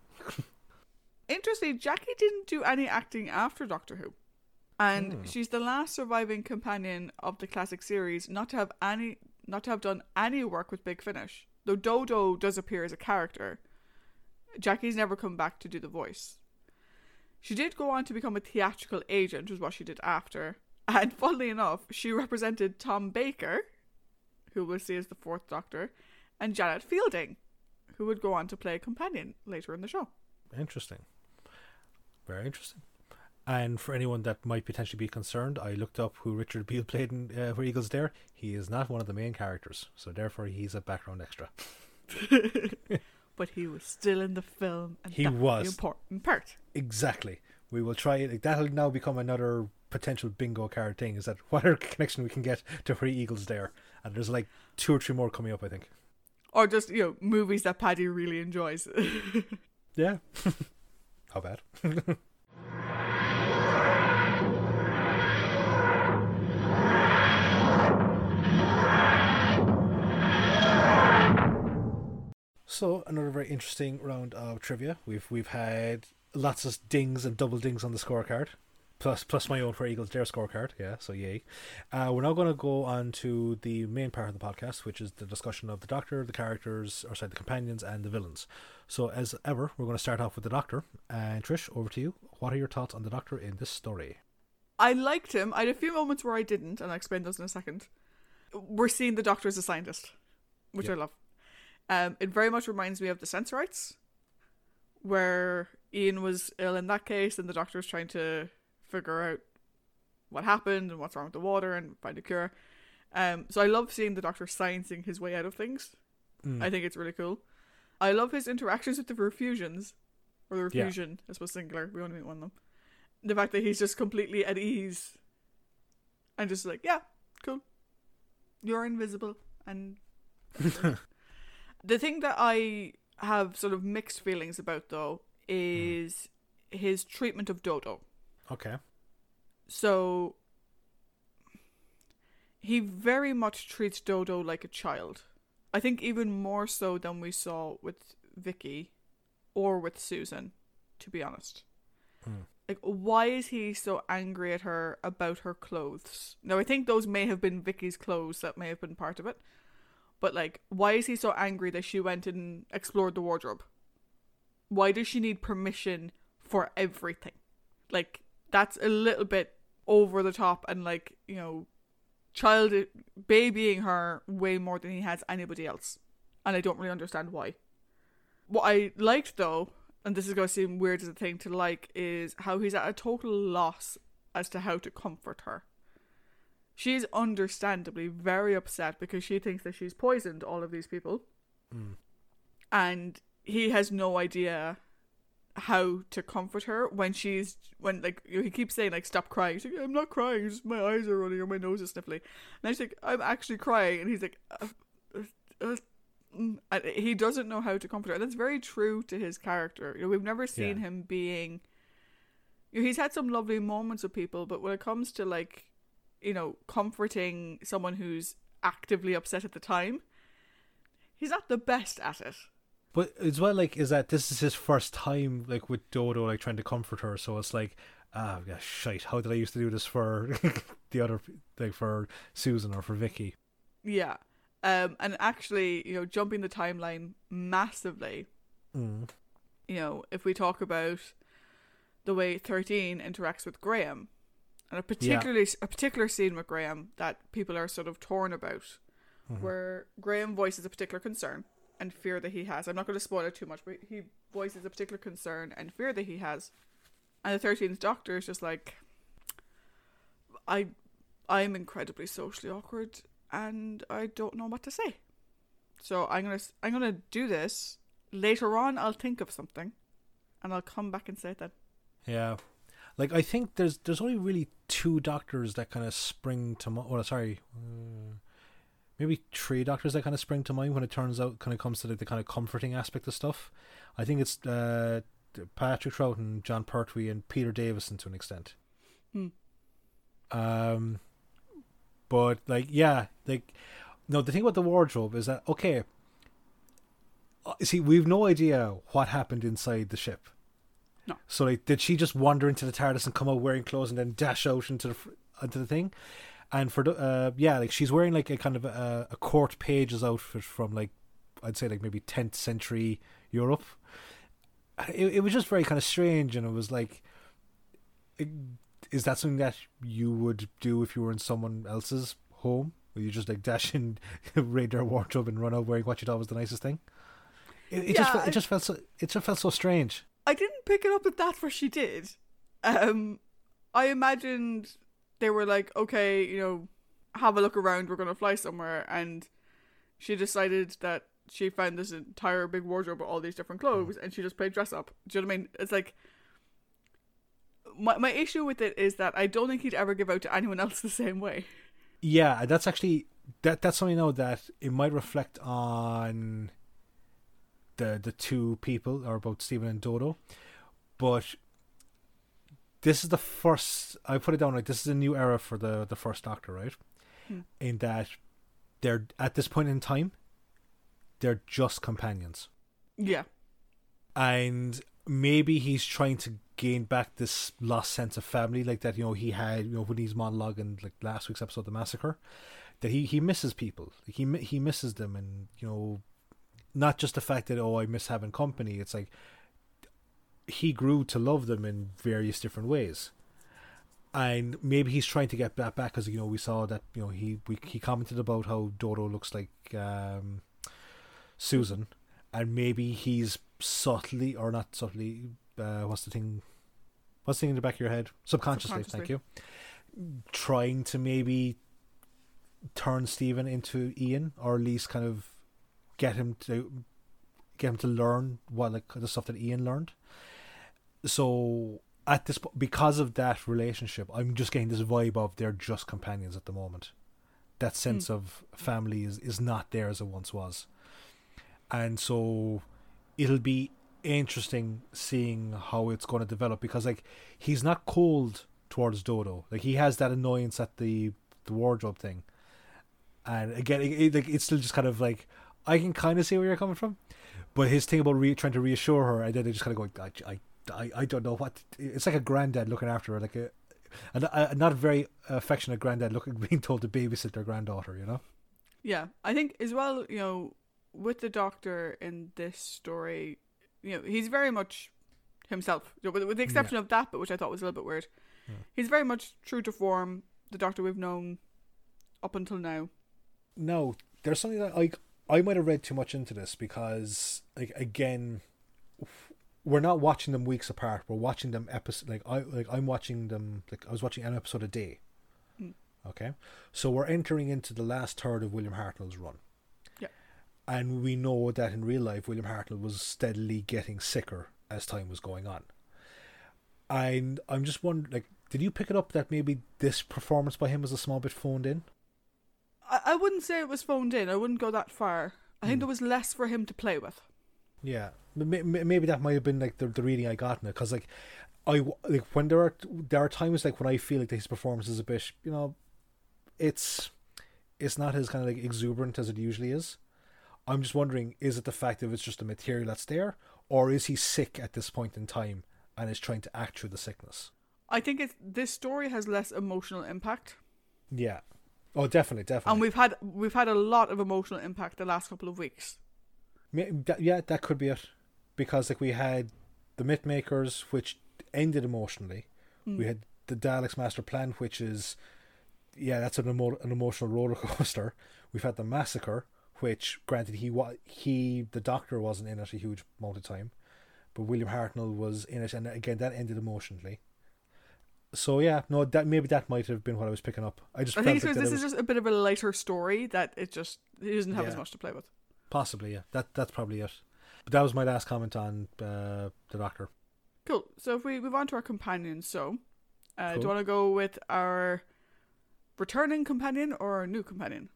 Interesting, Jackie didn't do any acting after Doctor Who. And Hmm. she's the last surviving companion of the classic series not to have any not to have done any work with Big Finish. Though Dodo does appear as a character, Jackie's never come back to do the voice. She did go on to become a theatrical agent, was what she did after. And funnily enough, she represented Tom Baker, who we'll see as the fourth Doctor, and Janet Fielding, who would go on to play a companion later in the show. Interesting. Very interesting. And for anyone that might potentially be concerned, I looked up who Richard Beale played in uh, Where Eagles Dare. He is not one of the main characters, so therefore he's a background extra. but he was still in the film, and He that's the was. important part. Exactly. We will try it. That'll now become another potential bingo card thing. Is that what other connection we can get to Where Eagles Dare, And there's like two or three more coming up, I think. Or just you know movies that Paddy really enjoys. Yeah. How bad? So another very interesting round of trivia. We've we've had lots of dings and double dings on the scorecard, plus plus my own for Eagles Dare scorecard. Yeah, so yay. Uh, we're now going to go on to the main part of the podcast, which is the discussion of the Doctor, the characters, or sorry, the companions and the villains. So as ever, we're going to start off with the Doctor. And Trish, over to you. What are your thoughts on the Doctor in this story? I liked him. I had a few moments where I didn't, and I'll explain those in a second. We're seeing the Doctor as a scientist, which Yeah. I love. Um, it very much reminds me of the Sensorites, where Ian was ill in that case, and the Doctor was trying to figure out what happened and what's wrong with the water and find a cure. Um, so I love seeing the Doctor sciencing his way out of things. Mm. I think it's really cool. I love his interactions with the refusians, or the Yeah. refusian, I suppose singular. We only meet one of them. The fact that he's just completely at ease, and just like, yeah, cool. You're invisible, and the thing that I have sort of mixed feelings about though is his treatment of Dodo. Okay. So he very much treats Dodo like a child. I think even more so than we saw with Vicki or with Susan, to be honest. Hmm. Like why is he so angry at her about her clothes? Now I think those may have been Vicki's clothes that may have been part of it. But like why is he so angry that she went and explored the wardrobe? Why does she need permission for everything? Like that's a little bit over the top and like you know child babying her way more than he has anybody else. And i don't really understand why. What i liked though and this is going to seem weird as a thing to like is how he's at a total loss as to how to comfort her. She's understandably very upset because she thinks that she's poisoned all of these people. Mm. and he has no idea how to comfort her when she's when like you know, he keeps saying like stop crying. She's like I'm not crying, just my eyes are running or my nose is sniffly. And I like I'm actually crying, and he's like, uh, uh, uh, mm. and he doesn't know how to comfort her. And that's very true to his character. You know, we've never seen Yeah. him being. You know, he's had some lovely moments with people, but when it comes to like, you know, comforting someone who's actively upset at the time, he's not the best at it. But as well, like, is that this is his first time, like, with Dodo, like, trying to comfort her. So it's like, ah, yeah, shite. How did I used to do this for the other, like, for Susan or for Vicki? Yeah. Um, and actually, you know, jumping the timeline massively, Mm. you know, if we talk about the way 13 interacts with Graham, and a particularly a particular scene with Graham that people are sort of torn about, Mhm. where Graham voices a particular concern and fear that he has. I'm not going to spoil it too much, but he voices a particular concern and fear that he has, and the 13th Doctor is just like, I, I'm incredibly socially awkward and I don't know what to say. So I'm gonna I'm gonna do this later on. I'll think of something, and I'll come back and say it then. Yeah. Like, I think there's there's only really two doctors that kind of spring to mind. Well, sorry. Uh, maybe three doctors that kind of spring to mind when it turns out kind of comes to the, the kind of comforting aspect of stuff. I think it's uh, Patrick Troughton, Jon Pertwee, and Peter Davison to an extent. Hmm. Um, but like, yeah, like, no. The thing about the wardrobe is that okay. uh, See, we've no idea what happened inside the ship. No. So, like, did she just wander into the TARDIS and come out wearing clothes and then dash out into the into the thing? And for the uh, yeah, like she's wearing like a kind of a, a court page's outfit from like I'd say like maybe 10th century Europe. It, it was just very kind of strange, and it was like, it, is that something that you would do if you were in someone else's home? Where you just like dash in, raid their wardrobe and run out wearing what you thought was the nicest thing? It, it just felt, it just felt so it just felt so strange. I didn't pick it up at that what she did. Um, I imagined they were like, okay, you know, have a look around. We're gonna fly somewhere, and she decided that she found this entire big wardrobe with all these different hmm. clothes, and she just played dress up. Do you know what I mean? It's like my my issue with it is that I don't think he'd ever give out to anyone else the same way. Yeah, that's actually that. That's something now that it might reflect on the the two people, or both Steven and Dodo. But this is the first. I put it down like this is a new era for the the first Doctor, right? Hmm. In that they're at this point in time, they're just companions, Yeah, and maybe he's trying to gain back this lost sense of family, like that. You know, he had you know when he's monologuing like last week's episode, the massacre, that he he misses people, like he he misses them, and you know, not just the fact that oh I miss having company. It's like he grew to love them in various different ways. And maybe he's trying to get that back because you know we saw that you know he we, he commented about how Dodo looks like um, Susan, and maybe he's subtly or not subtly uh, what's the thing what's the thing in the back of your head? Subconsciously, thank you. Trying to maybe turn Steven into Ian or at least kind of get him to get him to learn what like the stuff that Ian learned so at this because of that relationship I'm just getting this vibe of they're just companions at the moment. That hmm. sense of family is, is not there as it once was. And so it'll be interesting seeing how it's going to develop because like he's not cold towards Dodo. Like he has that annoyance at the the wardrobe thing. And again it, it, like it's still just kind of like I can kind of see where you're coming from but his thing about re- trying to reassure her and then they just kind of go I, I, I, I don't know what it's like a granddad looking after her like a a, a not a very affectionate granddad looking being told to babysit their granddaughter you know yeah. I think as well, you know, with the Doctor in this story, you know, he's very much himself, you know, with, with the exception of that, but which I thought was a little bit weird. Yeah. He's very much true to form, the Doctor we've known up until now. No, there's something that like I might have read too much into this because like again we're not watching them weeks apart. We're watching them episode like I like I'm watching them like I was watching an episode a day. Mm. Okay. So we're entering into the last third of William Hartnell's run. Yeah. And we know that in real life William Hartnell was steadily getting sicker as time was going on. And I'm just wondering like did you pick it up that maybe this performance by him was a small bit phoned in? I, I wouldn't say it was phoned in. I wouldn't go that far. I think Hmm. there was less for him to play with. Yeah, maybe that might have been like the, the reading I got in it because like I like when there are there are times like when I feel like his performance is a bit you know it's it's not as kind of like exuberant as it usually is. I'm just wondering is it the fact that it's just the material that's there or is he sick at this point in time and is trying to act through the sickness? I think it's this story has less emotional impact, Yeah. Oh, definitely, definitely. and we've had we've had a lot of emotional impact the last couple of weeks. Yeah, that could be it. Because like we had the Myth Makers, which ended emotionally. Hmm. We had the Daleks Master Plan, which is yeah, that's an emo- an emotional roller coaster. We've had the Massacre, which granted he wa- he the Doctor wasn't in it a huge amount of time, but William Hartnell was in it, and again that ended emotionally. So yeah, no, that maybe that might have been what I was picking up. I just I think like this it is was- just a bit of a lighter story that it just he doesn't have as much to play with. Possibly yeah. That that's probably it. But that was my last comment on uh, the Doctor. Cool. So if we move on to our companions, so uh, do Cool. you want to go with our returning companion or our new companion?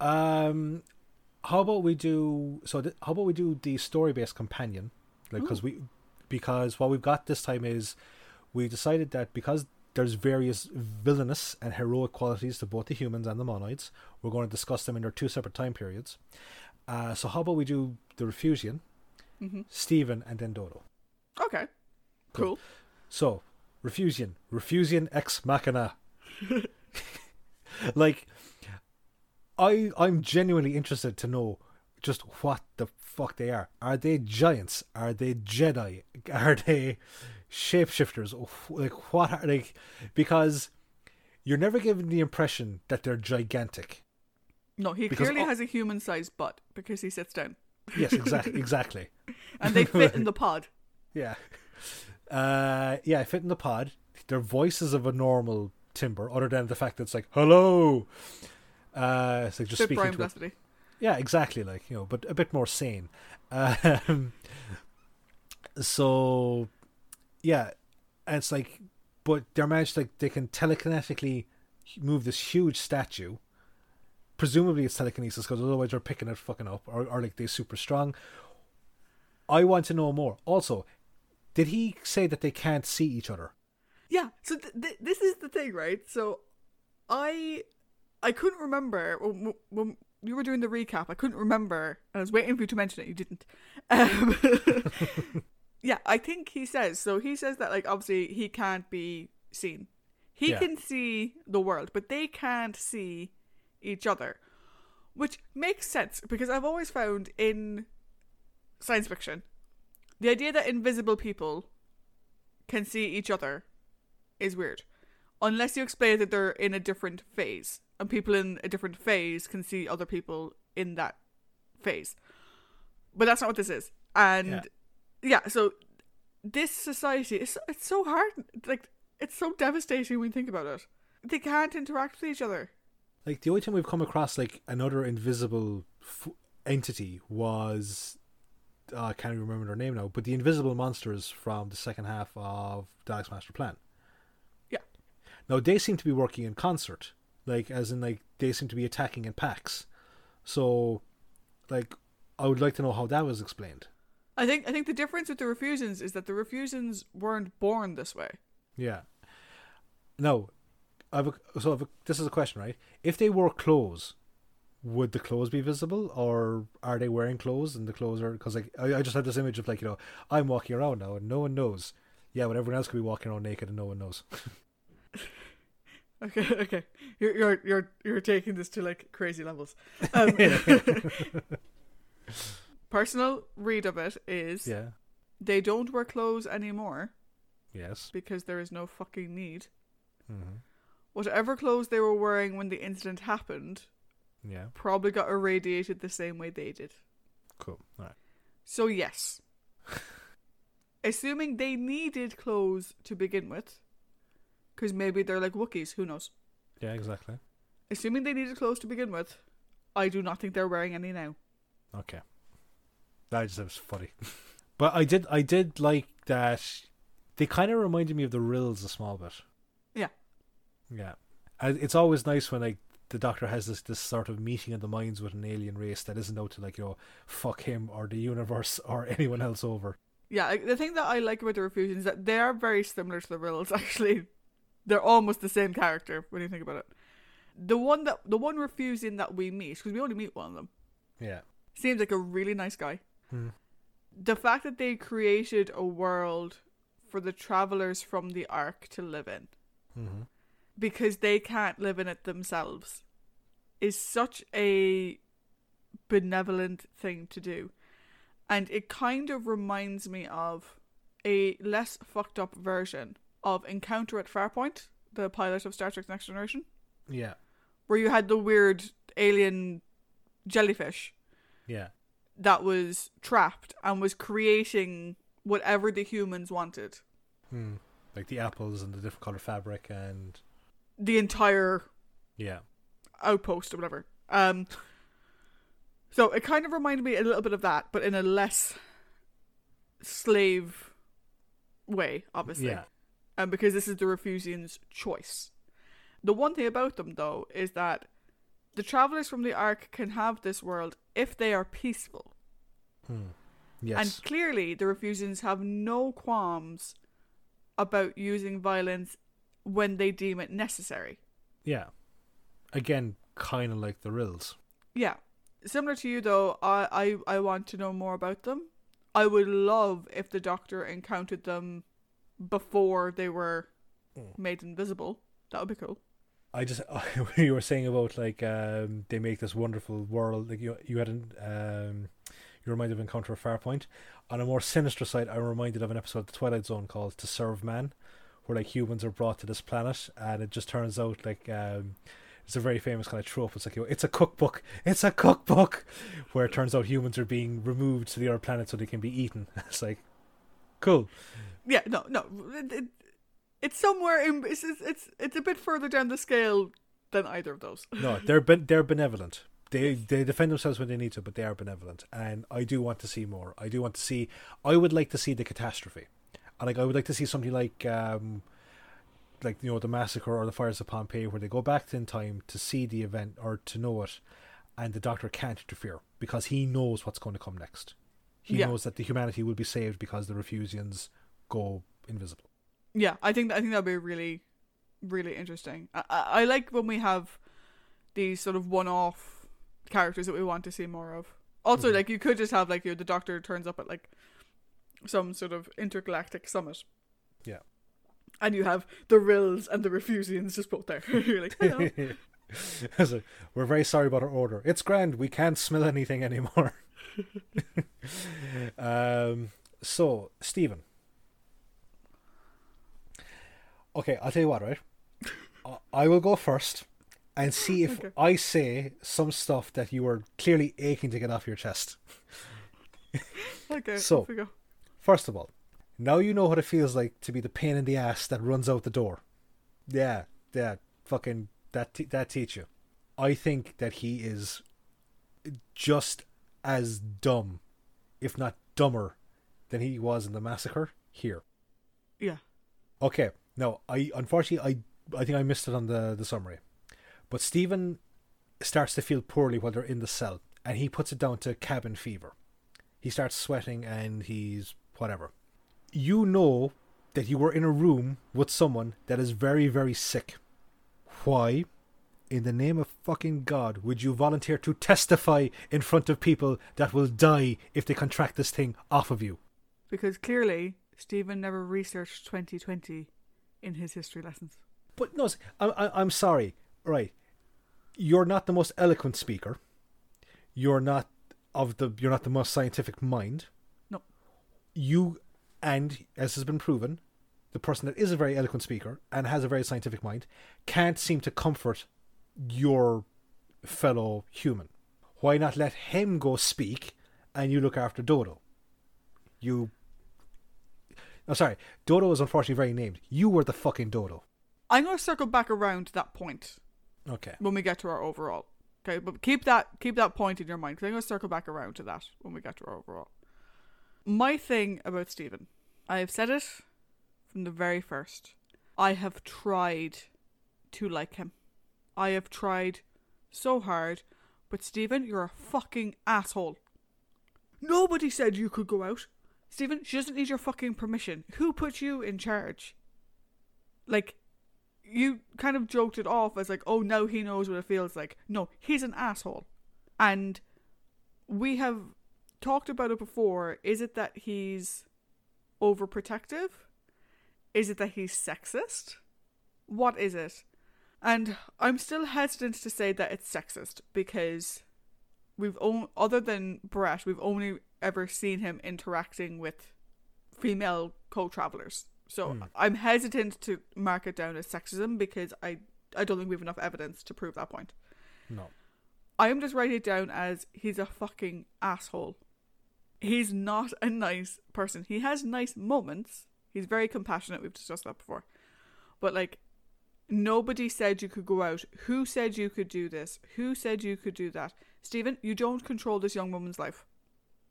Um, how about we do so? Th- how about we do the story-based companion? Like, because we, because what we've got this time is, we decided that because there's various villainous and heroic qualities to both the humans and the monoids, we're going to discuss them in their two separate time periods. Uh, so how about we do the Refusian, Mm-hmm. Steven, and then Dodo? Okay. Cool. So, Refusian, Refusian ex machina. like, I I'm genuinely interested to know just what the fuck they are. Are they giants? Are they Jedi? Are they shapeshifters? Like what are like? Because you're never given the impression that they're gigantic. No, he Because clearly all- has a human-sized butt because he sits down, Yes, exactly, exactly. and they fit in the pod. Yeah. Uh, yeah, fit in the pod. their voices of a normal timber, other than the fact that it's like hello. Uh, it's like just speaking to a yeah, exactly. Like you know, but a bit more sane. Um, so, yeah, and it's like, but they're managed like they can telekinetically move this huge statue. Presumably, it's telekinesis because otherwise they're picking it fucking up, or, or like they're super strong. I want to know more. Also, did he say that they can't see each other? Yeah. So th- th- this is the thing, right? So I I couldn't remember when, when you were doing the recap. I couldn't remember, and I was waiting for you to mention it. You didn't. Um, yeah, I think he says so. He says that like obviously he can't be seen. He Yeah. can see the world, but they can't see each other, which makes sense because I've always found in science fiction the idea that invisible people can see each other is weird. Unless you explain that they're in a different phase, and people in a different phase can see other people in that phase. But that's not what this is. And Yeah. yeah, so this society is it's so hard. Like it's so devastating when you think about it. They can't interact with each other. Like the only time we've come across like another invisible f- entity was uh, I can't even remember their name now, but the invisible monsters from the second half of Dalek's Master Plan. Yeah. Now they seem to be working in concert, like as in like they seem to be attacking in packs. So, like, I would like to know how that was explained. I think I think the difference with the Refusians is that the Refusians weren't born this way. Yeah. No, I've a, so I've this is a question, right? If they wore clothes, would the clothes be visible, or are they wearing clothes and the clothes are? Because like I, I just had this image of like you know I'm walking around now and no one knows. Yeah, but everyone else could be walking around naked and no one knows. Okay, okay. You're you're you're you're taking this to like crazy levels. Um, personal read of it is yeah. they don't wear clothes anymore Yes. because there is no fucking need. hmm Whatever clothes they were wearing when the incident happened Yeah. probably got irradiated the same way they did. Cool. All right. So yes. Assuming they needed clothes to begin with, because maybe they're like Wookiees, who knows? Yeah. Exactly. Assuming they needed clothes to begin with, I do not think they're wearing any now. Okay. That just was funny. but I did I did like that they kind of reminded me of the Rills a small bit. Yeah. It's always nice when like the doctor has this this sort of meeting of the minds with an alien race that isn't out to like, you know, fuck him or the universe or anyone else over. Yeah, the thing that I like about the Refusians is that they are very similar to the Rills. Actually, they're almost the same character when you think about it. The one that the one refusian that we meet, because we only meet one of them, Yeah. seems like a really nice guy. Hmm. The fact that they created a world for the travelers from the Ark to live in, Mm-hmm. Because they can't live in it themselves, is such a benevolent thing to do. And it kind of reminds me of a less fucked up version of Encounter at Farpoint, the pilot of Star Trek Next Generation, Yeah. where you had the weird alien jellyfish Yeah. that was trapped and was creating whatever the humans wanted. Hmm. Like the apples and the different color fabric and The entire yeah. outpost or whatever. Um, so it kind of reminded me a little bit of that, but in a less slave way, obviously. Yeah. Um, because this is the Refusians' choice. The one thing about them, though, is that the travelers from the Ark can have this world if they are peaceful. Hmm. Yes. And clearly, the Refusians have no qualms about using violence when they deem it necessary. yeah. Again, kind of like the Rills. Yeah. Similar to you though, I, I I want to know more about them. I would love if the doctor encountered them before they were Mm. made invisible. That would be cool. I just you were saying about like um, they make this wonderful world. Like you, you had an um, you reminded of Encounter at Farpoint. On a more sinister side, I'm reminded of an episode of the Twilight Zone called "To Serve Man," where like humans are brought to this planet, and it just turns out like um, it's a very famous kind of trope. It's like it's a cookbook, it's a cookbook, where it turns out humans are being removed to the other planet so they can be eaten. It's like cool. Yeah, no, no. It, it, it's somewhere in it's, it's it's it's a bit further down the scale than either of those. No, they're ben- they're benevolent. They they defend themselves when they need to, but they are benevolent, and I do want to see more. I do want to see. I would like to see the catastrophe, and like I would like to see something like um, like you know the massacre or the fires of Pompeii, where they go back in time to see the event or to know it, and the Doctor can't interfere because he knows what's going to come next. He Yeah. knows that the humanity will be saved because the Refusians go invisible. Yeah, I think I think that'd be really, really interesting. I, I, I like when we have these sort of one-off characters that we want to see more of. Also, Mhm. like you could just have like you know, the Doctor turns up at like some sort of intergalactic summit. Yeah. And you have the Rills and the Refusians just both there. You're like, hello. Like, We're very sorry about our order. It's grand. We can't smell anything anymore. um, so, Steven. Okay, I'll tell you what, right? I- I will go first and see if Okay. I say some stuff that you are clearly aching to get off your chest. okay, So- off we go. First of all, now you know what it feels like to be the pain in the ass that runs out the door. Yeah, yeah, fucking that te- that teach you. I think that he is just as dumb, if not dumber, than he was in the massacre here. Yeah. Okay, no, I unfortunately I I think I missed it on the the summary, but Steven starts to feel poorly while they're in the cell, and he puts it down to cabin fever. He starts sweating and he's whatever. You know that you were in a room with someone that is very very sick. Why? In the name of fucking God, would you volunteer to testify in front of people that will die if they contract this thing off of you? Because clearly Steven never researched 2020 in his history lessons. But no, I, I, I'm sorry. Right, you're not the most eloquent speaker. You're not of the. You're not the most scientific mind. You, and as has been proven, the person that is a very eloquent speaker and has a very scientific mind can't seem to comfort your fellow human. Why not let him go speak, and you look after Dodo? You. Oh, sorry. Dodo is unfortunately very named. You were the fucking Dodo. I'm going to circle back around to that point Okay. when we get to our overall. Okay, but keep that keep that point in your mind because I'm going to circle back around to that when we get to our overall. My thing about Steven, I have said it from the very first. I have tried to like him. I have tried so hard, but Steven, you're a fucking asshole. Nobody said you could go out. Steven, she doesn't need your fucking permission. Who put you in charge? Like, you kind of joked it off as like, oh, now he knows what it feels like. No, he's an asshole. And we have talked about it before. Is it that he's overprotective? Is it that he's sexist? What is it? And I'm still hesitant to say that it's sexist because we've only, other than Bret, we've only ever seen him interacting with female co-travelers. So Hmm. I'm hesitant to mark it down as sexism because I I don't think we have enough evidence to prove that point. No. I am just writing it down as he's a fucking asshole. He's not a nice person. He has nice moments. He's very compassionate. We've discussed that before. But like nobody said you could go out. Who said you could do this? Who said you could do that? Steven, you don't control this young woman's life.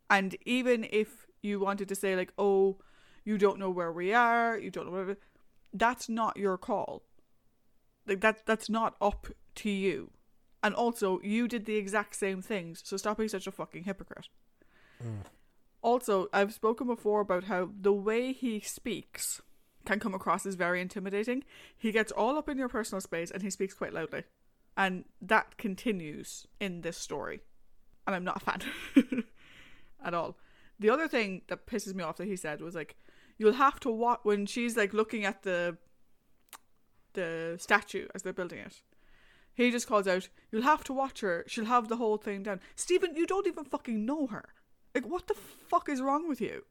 And even if you wanted to say like, "Oh, you don't know where we are, you don't know whatever," that's not your call. Like that that's not up to you. And also, you did the exact same things, so stop being such a fucking hypocrite. Mm. Also, I've spoken before about how the way he speaks can come across as very intimidating. He gets all up in your personal space and he speaks quite loudly. And that continues in this story. And I'm not a fan at all. The other thing that pisses me off that he said was like, you'll have to watch when she's like looking at the the statue as they're building it. He just calls out, You'll have to watch her. She'll have the whole thing down. Steven, you don't even fucking know her. Like, what the fuck is wrong with you?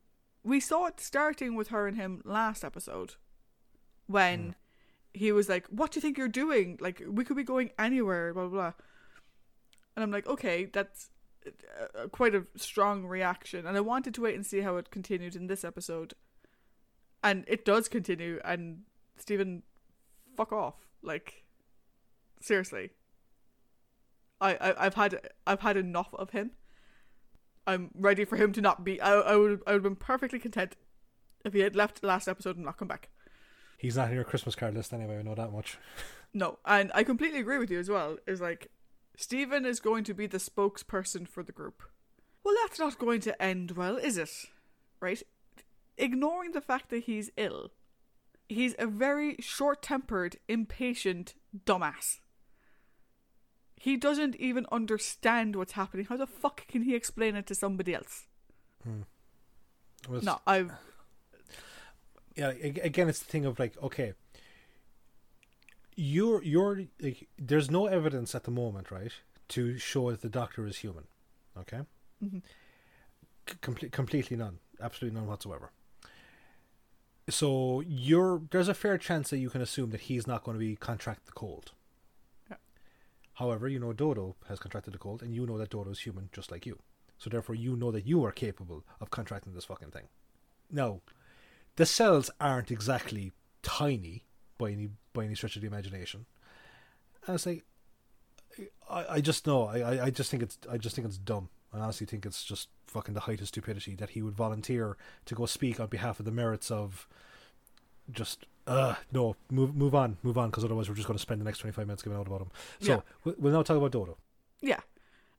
We saw it starting with her and him last episode when he was like, What do you think you're doing? Like, we could be going anywhere, blah, blah, blah. And I'm like, Okay, that's uh, quite a strong reaction. And I wanted to wait and see how it continued in this episode. And it does continue, and Steven, fuck off. Like, seriously. I, I I've had I've had enough of him. I'm ready for him to not be. I I would I would have been perfectly content if he had left last episode and not come back. He's not in your Christmas card list anyway. I know that much. No, and I completely agree with you as well. Is like Steven is going to be the spokesperson for the group. Well, that's not going to end well, is it? Right? Ignoring the fact that he's ill, he's a very short tempered, impatient dumbass. He doesn't even understand what's happening. How the fuck can he explain it to somebody else? Well, it's- No, I've. yeah again it's the thing of like okay you're you're like there's no evidence at the moment right to show that the doctor is human okay Mhm. C- complete, completely none absolutely none whatsoever so you're there's a fair chance that you can assume that he's not going to be contract the cold. However you know dodo has contracted the cold and you know that dodo is human just like you so therefore you know that you are capable of contracting this fucking thing now the cells aren't exactly tiny by any by any stretch of the imagination. And it's like I, I just know I- I just think it's I just think it's dumb. I honestly think it's just fucking the height of stupidity that he would volunteer to go speak on behalf of the merits of just uh no move move on move on because otherwise we're just going to spend the next 25 minutes giving out about him so Yeah. we- we'll now talk about dodo Yeah.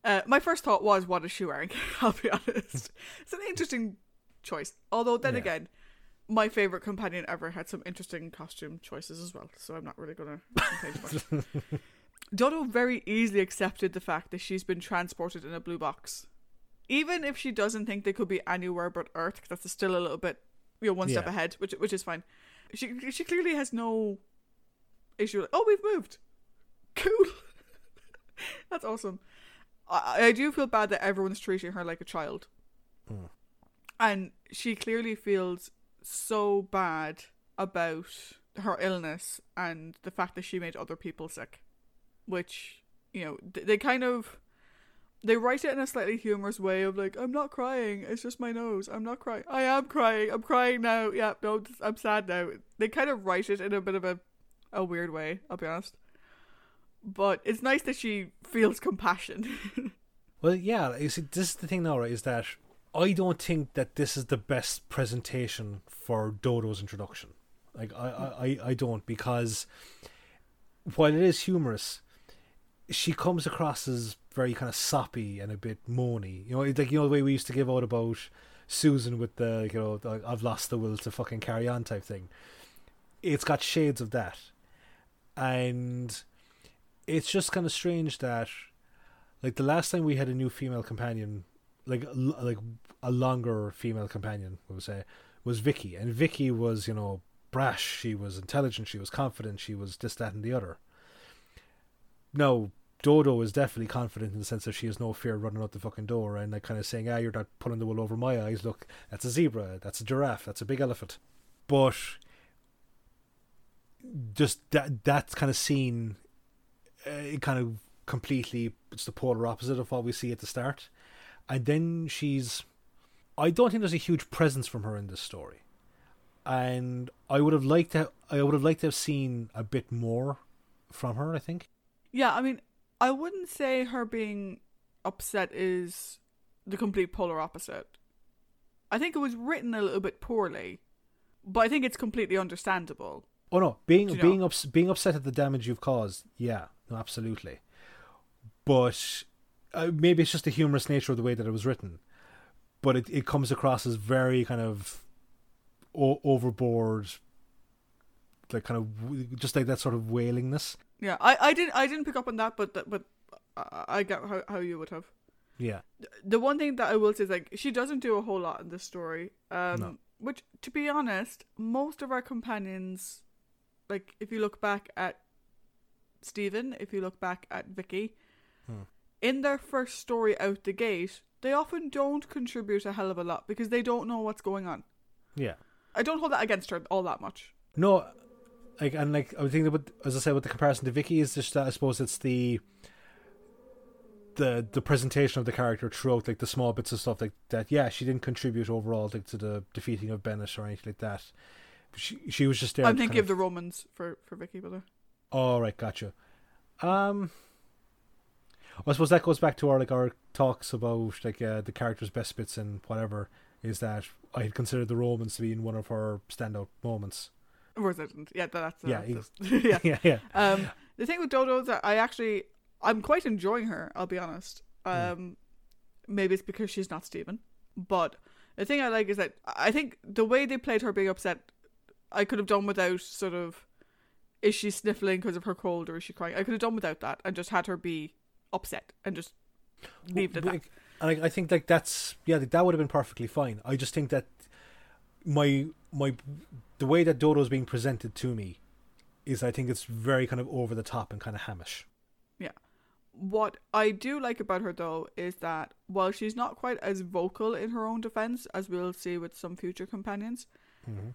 Uh, my first thought was, what is she wearing? I'll be honest. it's an interesting choice. Although, then Yeah. again, my favorite companion ever had some interesting costume choices as well. So I'm not really going to complain too much. Dodo very easily accepted the fact that she's been transported in a blue box. Even if she doesn't think they could be anywhere but Earth, 'cause that's still a little bit, you know, one step ahead, which which is fine. She she clearly has no issue. Like, oh, we've moved. Cool. that's awesome. I, I do feel bad that everyone's treating her like a child. Hmm. And she clearly feels so bad about her illness and the fact that she made other people sick. Which, you know, th- they kind of. They write it in a slightly humorous way of like, I'm not crying, it's just my nose. I'm not crying. I am crying. I'm crying now. Yeah, no, I'm sad now. They kind of write it in a bit of a, a weird way, I'll be honest. But it's nice that she feels compassion. Well, yeah, you see, this is the thing right? Is that I don't think that this is the best presentation for Dodo's introduction. Like, I, I- I don't because while it is humorous, she comes across as very kind of soppy and a bit moany. You know, like you know the way we used to give out about Susan with the you know the, I've lost the will to fucking carry on type thing. It's got shades of that, and it's just kind of strange that like the last time we had a new female companion, like like a longer female companion, we would say, was Vicki, and Vicki was you know brash, she was intelligent, she was confident, she was this, that, and the other. No, Dodo is definitely confident in the sense that she has no fear running out the fucking door and like kind of saying, "Ah, you're not pulling the wool over my eyes. Look, that's a zebra, that's a giraffe, that's a big elephant." But just that that kind of scene, uh, it kind of completely it's the polar opposite of what we see at the start. And then she's i don't think there's a huge presence from her in this story. And i would have liked to i would have liked to have seen a bit more from her i think. Yeah, I mean, I wouldn't say her being upset is the complete polar opposite. I think it was written a little bit poorly, but I think it's completely understandable. oh no being you being ups, being upset at the damage you've caused yeah no absolutely but uh, maybe it's just the humorous nature of the way that it was written but it, it comes across as very kind of o- overboard like kind of just like that sort of wailingness Yeah, I, I didn't I didn't pick up on that, but but I, I get how how you would have. yeah The one thing that I will say is like she doesn't do a whole lot in this story. Um, No. which to be honest, most of our companions, like if you look back at Steven, if you look back at Vicki, Hmm. in their first story out the gate, they often don't contribute a hell of a lot because they don't know what's going on. yeah I don't hold that against her all that much. No, like and like I was thinking about as I said with the comparison to Vicki is just that I suppose it's the the the presentation of the character throughout like the small bits of stuff like that. Yeah, she didn't contribute overall like to the defeating of Bennett or anything like that. she she was just there. I'm thinking of the Romans for for Vicki, but uh, Oh right, gotcha. Um, I suppose that goes back to our like our talks about like uh, the characters' best bits and whatever. Is that I had considered the Romans to be in one of her standout moments. Or didn't. Yeah, that's Yeah, that's- yeah. yeah, yeah. Um, the thing with Dodo is that I actually I'm quite enjoying her. I'll be honest. Um, maybe it's because she's not Steven, but the thing I like is that I think the way they played her being upset, I could have done without sort of, is she sniffling because of her cold or is she crying? I could have done without that and just had her be upset and just leave it at that. Like, and I, I think like that's yeah, that would have been perfectly fine. I just think that my my the way that Dodo's being presented to me is I think it's very kind of over the top and kind of hamish. Yeah. What I do like about her though is that while she's not quite as vocal in her own defense as we'll see with some future companions, Mm-hmm.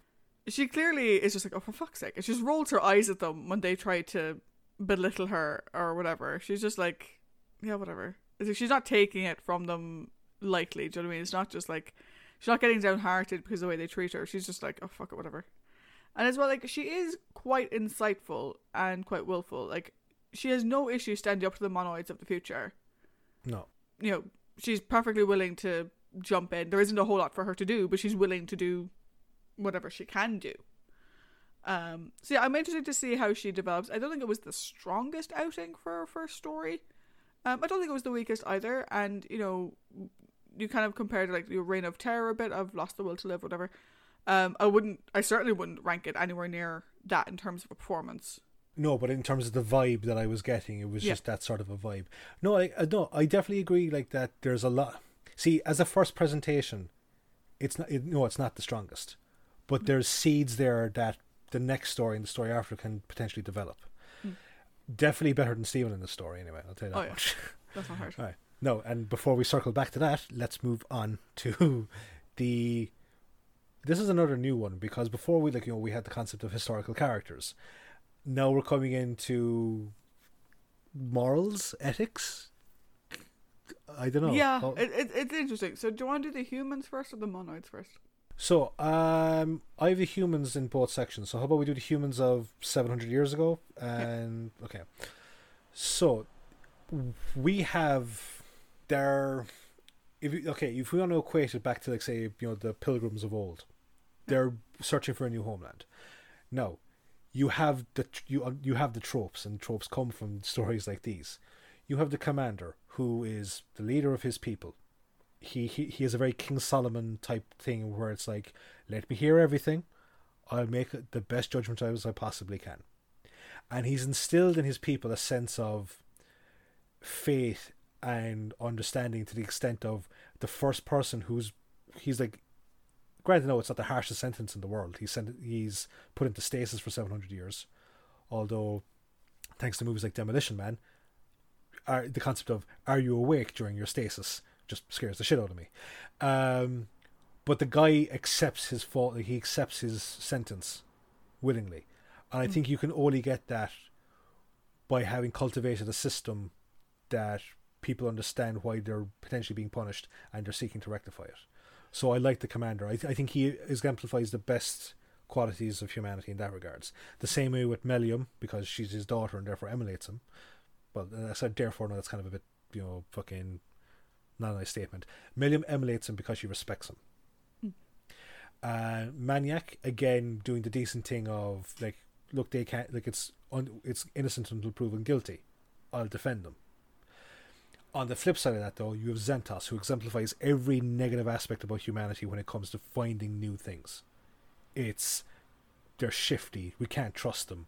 she clearly is just like, oh, for fuck's sake. And she just rolls her eyes at them when they try to belittle her or whatever. She's just like, yeah, whatever. It's like she's not taking it from them lightly. Do you know what I mean? It's not just like, she's not getting downhearted because of the way they treat her. She's just like, oh, fuck it, whatever. And as well, like, she is quite insightful and quite willful. Like, she has no issue standing up to the monoids of the future. No, You know, she's perfectly willing to jump in. There isn't a whole lot for her to do, but she's willing to do whatever she can do. Um, so yeah, I'm interested to see how she develops. I don't think it was the strongest outing for her first story. Um, I don't think it was the weakest either. And you know, you kind of compared like your Reign of Terror a bit. I've lost the will to live, whatever. Um, I wouldn't. I certainly wouldn't rank it anywhere near that in terms of a performance. no, but in terms of the vibe that I was getting, it was Yeah. just that sort of a vibe. No, I, I no, I definitely agree. Like that, there's a lot. See, as a first presentation, it's not. It, no, it's not the strongest, but there's seeds there that the next story and the story after can potentially develop. Mm. Definitely better than Steven in the story, anyway. I'll tell you that Oh, yeah. much. That's not hard. Right. No, and before we circle back to that, let's move on to the. This is another new one because before we like you know we had the concept of historical characters. Now we're coming into morals, ethics. I don't know. Yeah, Oh, it, it, it's interesting. So, do you want to do the humans first or the monoids first? So, um, I have the humans in both sections. So, how about we do the humans of 700 years ago? And, okay. So, we have their. If you, okay, if we want to equate it back to, like, say, you know, the pilgrims of old, they're searching for a new homeland. Now, you have the you uh, you have the tropes, and tropes come from stories like these. You have the commander who is the leader of his people he, he he has a very King Solomon type thing where it's like, let me hear everything, I'll make the best judgment as I possibly can, and he's instilled in his people a sense of faith and understanding to the extent of the first person who's he's like, granted, no, it's not the harshest sentence in the world. He's sent he's put into stasis for seven hundred years, although thanks to movies like Demolition Man, are the concept of are you awake during your stasis just scares the shit out of me. Um, but the guy accepts his fault. Like he accepts his sentence willingly, and I Mm. think you can only get that by having cultivated a system that people understand why they're potentially being punished and they're seeking to rectify it. So I like the commander. I, th- I think he exemplifies the best qualities of humanity in that regards. The same way with Mellium, because she's his daughter and therefore emulates him. But I said therefore, no, that's kind of a bit, you know, fucking not a nice statement. Mellium emulates him because she respects him. Mm. Uh, Manyeck again doing the decent thing of like, look, they can't like it's un, it's innocent until proven guilty. I'll defend them. On the flip side of that, though, you have Zentos, who exemplifies every negative aspect about humanity when it comes to finding new things. It's they're shifty. We can't trust them.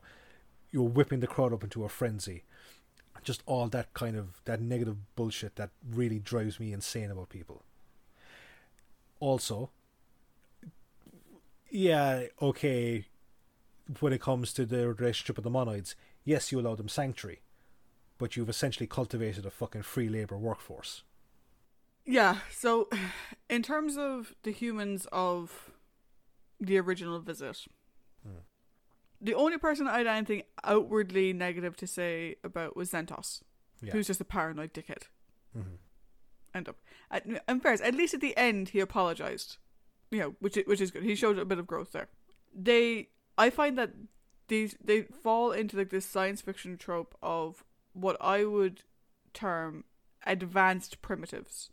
You're whipping the crowd up into a frenzy just all that kind of that negative bullshit that really drives me insane about people. Also, yeah, okay, when it comes to the relationship with the monoids, yes, you allow them sanctuary, but you've essentially cultivated a fucking free labor workforce. Yeah, so in terms of the humans of the original visit, Hmm. the only person I had anything outwardly negative to say about was Zentos, Yeah. who's just a paranoid dickhead. Mhm. End up. At, in fairness, at least at the end, he apologized. You know, which i- which is good. He showed a bit of growth there. they I find that these they fall into like this science fiction trope of what I would term advanced primitives.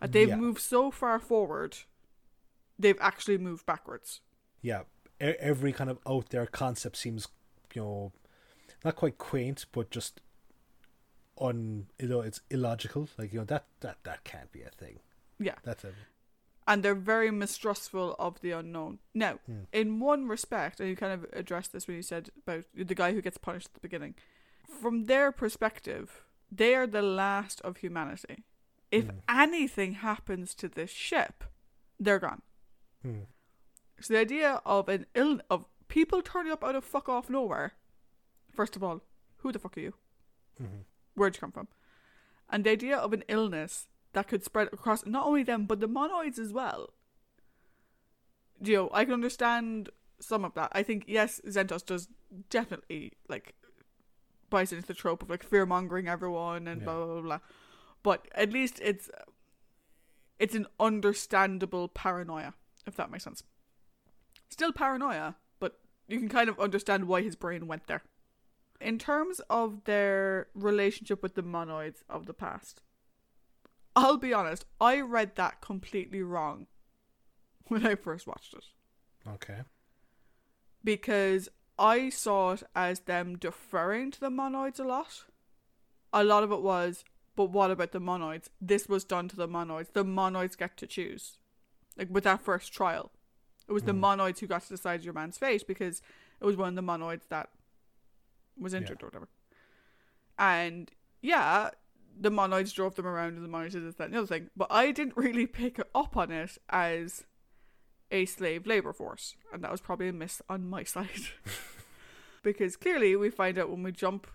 That they've Yeah. moved so far forward, they've actually moved backwards. yeah, e- every kind of out there concept seems, you know, not quite quaint, but just on you know, it's illogical. Like you know that that that can't be a thing. Yeah. That's a and they're very mistrustful of the unknown. Now, Hmm. in one respect, and you kind of addressed this when you said about the guy who gets punished at the beginning, from their perspective, they are the last of humanity. If Hmm. anything happens to this ship, they're gone. hmm. So the idea of an ill of people turning up out of fuck off nowhere. First of all, who the fuck are you? Mhm. Where'd you come from? And the idea of an illness that could spread across not only them but the monoids as well. You know, I can understand some of that. I think yes, Zentos does definitely like buys into the trope of like fear mongering everyone and Yeah. blah, blah blah blah. But at least it's it's an understandable paranoia, if that makes sense. Still paranoia, but you can kind of understand why his brain went there. In terms of their relationship with the monoids of the past, I'll be honest, I read that completely wrong when I first watched it. Okay. Because I saw it as them deferring to the monoids a lot. A lot of it was, but what about the monoids? This was done to the monoids. The monoids get to choose. Like with that first trial. It was the Mm. monoids who got to decide your man's fate because it was one of the monoids that was injured or whatever. And yeah, the monoids drove them around and the monoids did this, that, and the other thing. But I didn't really pick up on it as a slave labor force. And that was probably a miss on my side. because clearly we find out when we jump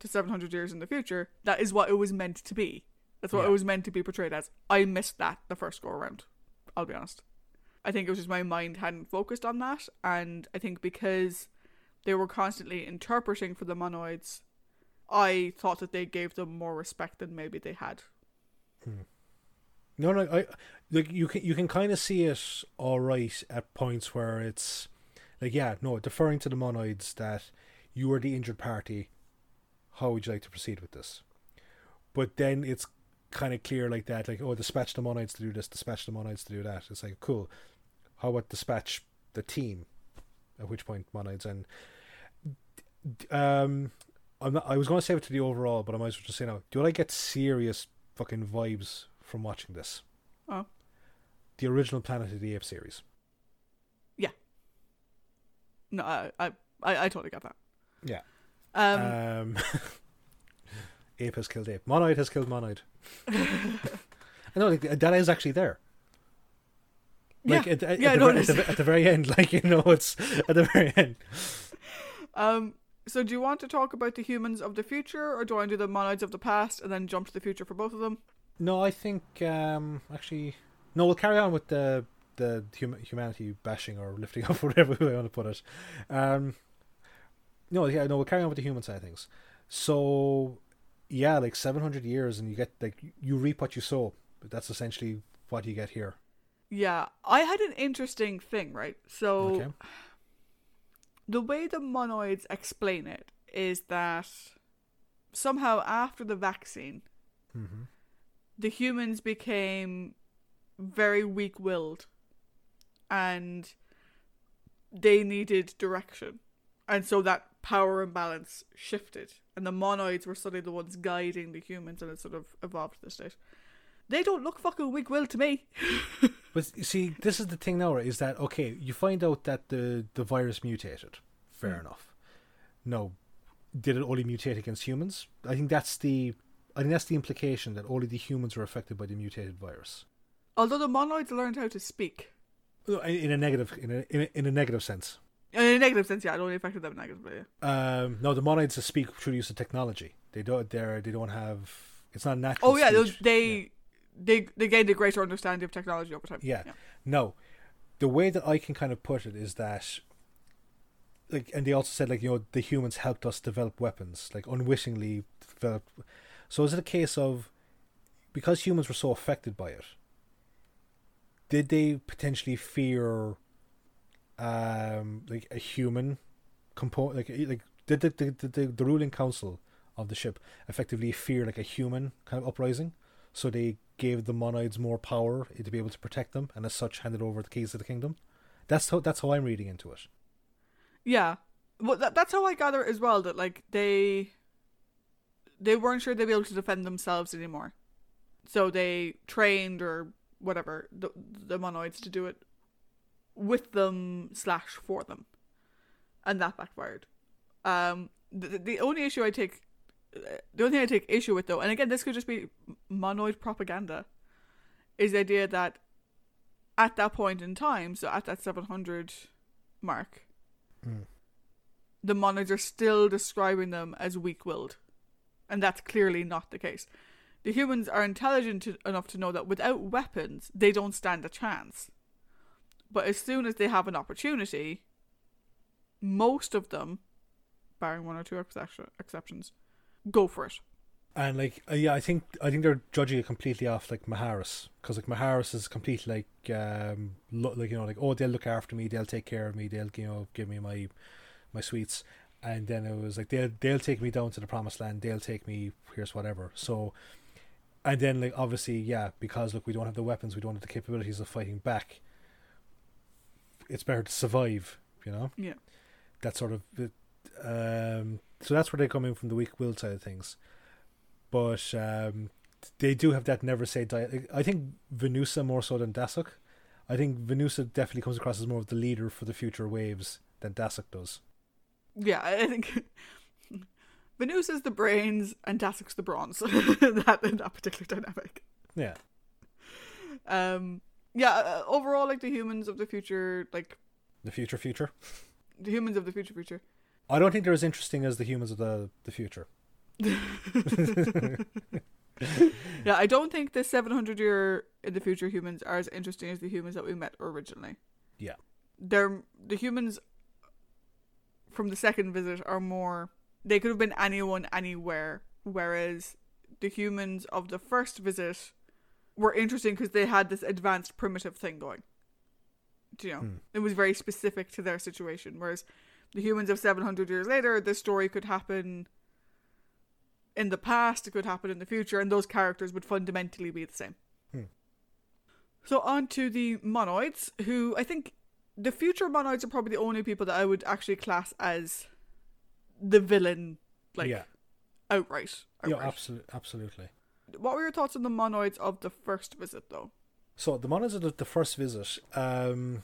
to 700 years in the future, that is what it was meant to be. That's what Yeah. it was meant to be portrayed as. I missed that the first go around. I'll be honest. I think it was just my mind hadn't focused on that. And I think because they were constantly interpreting for the monoids, I thought that they gave them more respect than maybe they had. Hmm. No, no, I like you can you can kind of see it all right at points where it's like yeah, no, deferring to the monoids that you are the injured party. How would you like to proceed with this? But then it's kind of clear like that, like oh, dispatch the monoids to do this, dispatch the monoids to do that. It's like cool. How about dispatch the team? At which point monoids and um, I'm not. I was going to save it to the overall, but I might as well just say now. Do I get serious fucking vibes from watching this? Oh. The original Planet of the Apes series. Yeah. No, I, I, I, totally got that. Yeah. Um, Um, ape has killed ape. Monoid has killed monoid. I know like, that is actually there. Like yeah, at, at, yeah, at, the, at, the, at the very end, like you know, it's at the very end. Um, so do you want to talk about the humans of the future, or do I do the monoids of the past and then jump to the future for both of them? No, I think um, actually, no. We'll carry on with the the hum- humanity bashing or lifting up, whatever way I want to put it. Um, no, yeah, no. We'll carry on with the human side of things. So, yeah, like seven hundred years, and you get like you reap what you sow. But that's essentially what you get here. Yeah, I had an interesting thing, right? So Okay. the way the monoids explain it is that somehow after the vaccine, Mm-hmm. The humans became very weak willed and they needed direction. And so that power imbalance shifted. And the monoids were suddenly the ones guiding the humans and it sort of evolved to this state. They don't look fucking weak willed to me. But you see, this is the thing now, right, is that okay? You find out that the the virus mutated. Fair Hmm. enough. No, did it only mutate against humans? I think that's the I think that's the implication that only the humans were affected by the mutated virus. Although the monoids learned how to speak. In a negative, in a in a, in a negative sense. In a negative sense, yeah, it only affected them negatively. Yeah. Um, no, the monoids speak through the use of technology. They don't. They're they don't have. It's not natural. Oh yeah, speech. they Yeah. they they gained a greater understanding of technology over time. Yeah. No, the way that I can kind of put it is that, like, and they also said like you know the humans helped us develop weapons, like unwittingly developed. So is it a case of because humans were so affected by it? Did they potentially fear um like a human component? like like did the the, the, the, ruling council of the ship effectively fear like a human kind of uprising so they gave the monoids more power to be able to protect them and as such handed over the keys to the kingdom that's how that's how i'm reading into it Yeah. Well, that, that's how I gather as well that like they they weren't sure they'd be able to defend themselves anymore, so they trained or whatever the the monoids to do it with them slash for them, and that backfired. Um, the the only issue I take, the only thing I take issue with though, and again this could just be monoid propaganda, is the idea that at that point in time, so at that seven hundred mark Mm. the monoids are still describing them as weak willed. And that's clearly not the case. The humans are intelligent to, enough to know that without weapons, they don't stand a chance. But as soon as they have an opportunity, most of them, barring one or two exception- exceptions, go for it. And like, uh, yeah, I think I think they're judging it completely off like Maharis, because like Maharis is complete like, um, lo- like you know, like oh, they'll look after me, they'll take care of me, they'll you know give me my my sweets, and then it was like they'll they'll take me down to the promised land, they'll take me here's whatever. So, and then like obviously, yeah, because look, we don't have the weapons, we don't have the capabilities of fighting back. It's better to survive, you know. Yeah. That sort of, um, so that's where they come in from the weak will side of things but um, they do have that never say die. I think Venussa more so than Dassuk. I think Venussa definitely comes across as more of the leader for the future waves than Dassuk does. Yeah, I think Venussa's the brains and Dassuk's the bronze. that in that particular dynamic. Yeah, Um, yeah. Uh, overall, like the humans of the future, like the future future. the humans of the future future. I don't think they're as interesting as the humans of the the future. Yeah, I don't think the 700 year in the future humans are as interesting as the humans that we met originally. Yeah. They're the humans from the second visit are more they could have been anyone anywhere whereas the humans of the first visit were interesting because they had this advanced primitive thing going. Do you know? Hmm. It was very specific to their situation whereas the humans of 700 years later this story could happen in the past, it could happen in the future, and those characters would fundamentally be the same. Hmm. So on to the monoids, who I think the future monoids are probably the only people that I would actually class as the villain, like yeah, outright. yeah, absolutely, absolutely. What were your thoughts on the monoids of the first visit, though? So the monoids of the, the first visit, um,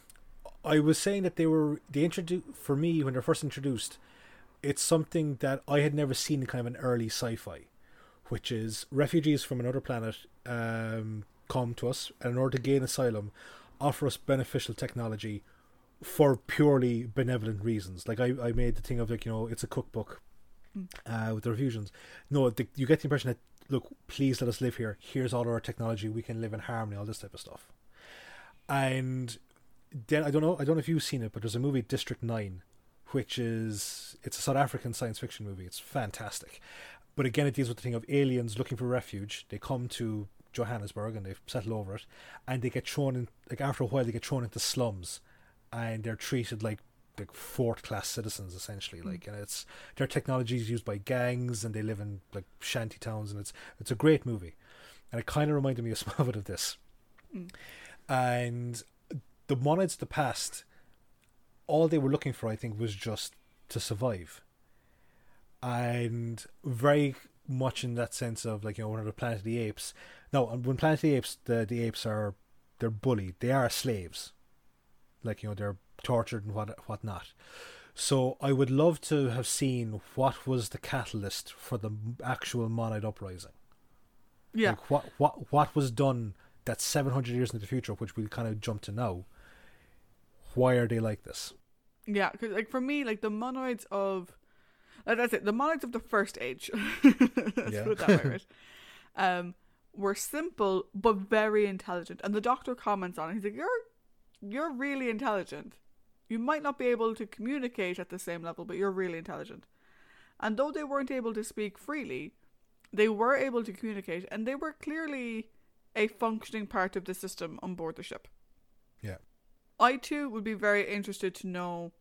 I was saying that they were they introduced for me when they're first introduced. It's something that I had never seen in kind of an early sci-fi, which is refugees from another planet um, come to us and in order to gain asylum, offer us beneficial technology for purely benevolent reasons. Like I, I made the thing of like you know it's a cookbook Mm. uh, with the refusians. No, the, you get the impression that look, please let us live here. Here's all our technology. We can live in harmony. All this type of stuff. And then I don't know. I don't know if you've seen it, but there's a movie District Nine, which is it's a South African science fiction movie. It's fantastic, but again, it deals with the thing of aliens looking for refuge. They come to Johannesburg and they settle over it, and they get thrown in. Like after a while, they get thrown into slums, and they're treated like like fourth class citizens essentially. Like, and it's their technology is used by gangs, and they live in like shanty towns, and it's it's a great movie, and it kind of reminded me a small bit of this. Mm. And the monoids of the past, all they were looking for, I think, was just to survive. And very much in that sense of like you know one of the Planet of the Apes. No, when Planet of the Apes, the the apes are they're bullied. They are slaves. Like you know they're tortured and what whatnot. So I would love to have seen what was the catalyst for the actual monoid uprising. Yeah, Like what what what was done that seven hundred years into the future, which we'll kind of jump to now. Why are they like this? yeah. Because like for me, like the monoids of uh, that's it. The monoids of the first age. Let's Yeah. put it that way, right? Um, were simple but very intelligent, and the doctor comments on it. He's like, "You're, you're really intelligent. You might not be able to communicate at the same level, but you're really intelligent." And though they weren't able to speak freely, they were able to communicate, and they were clearly a functioning part of the system on board the ship. Yeah. I too would be very interested to know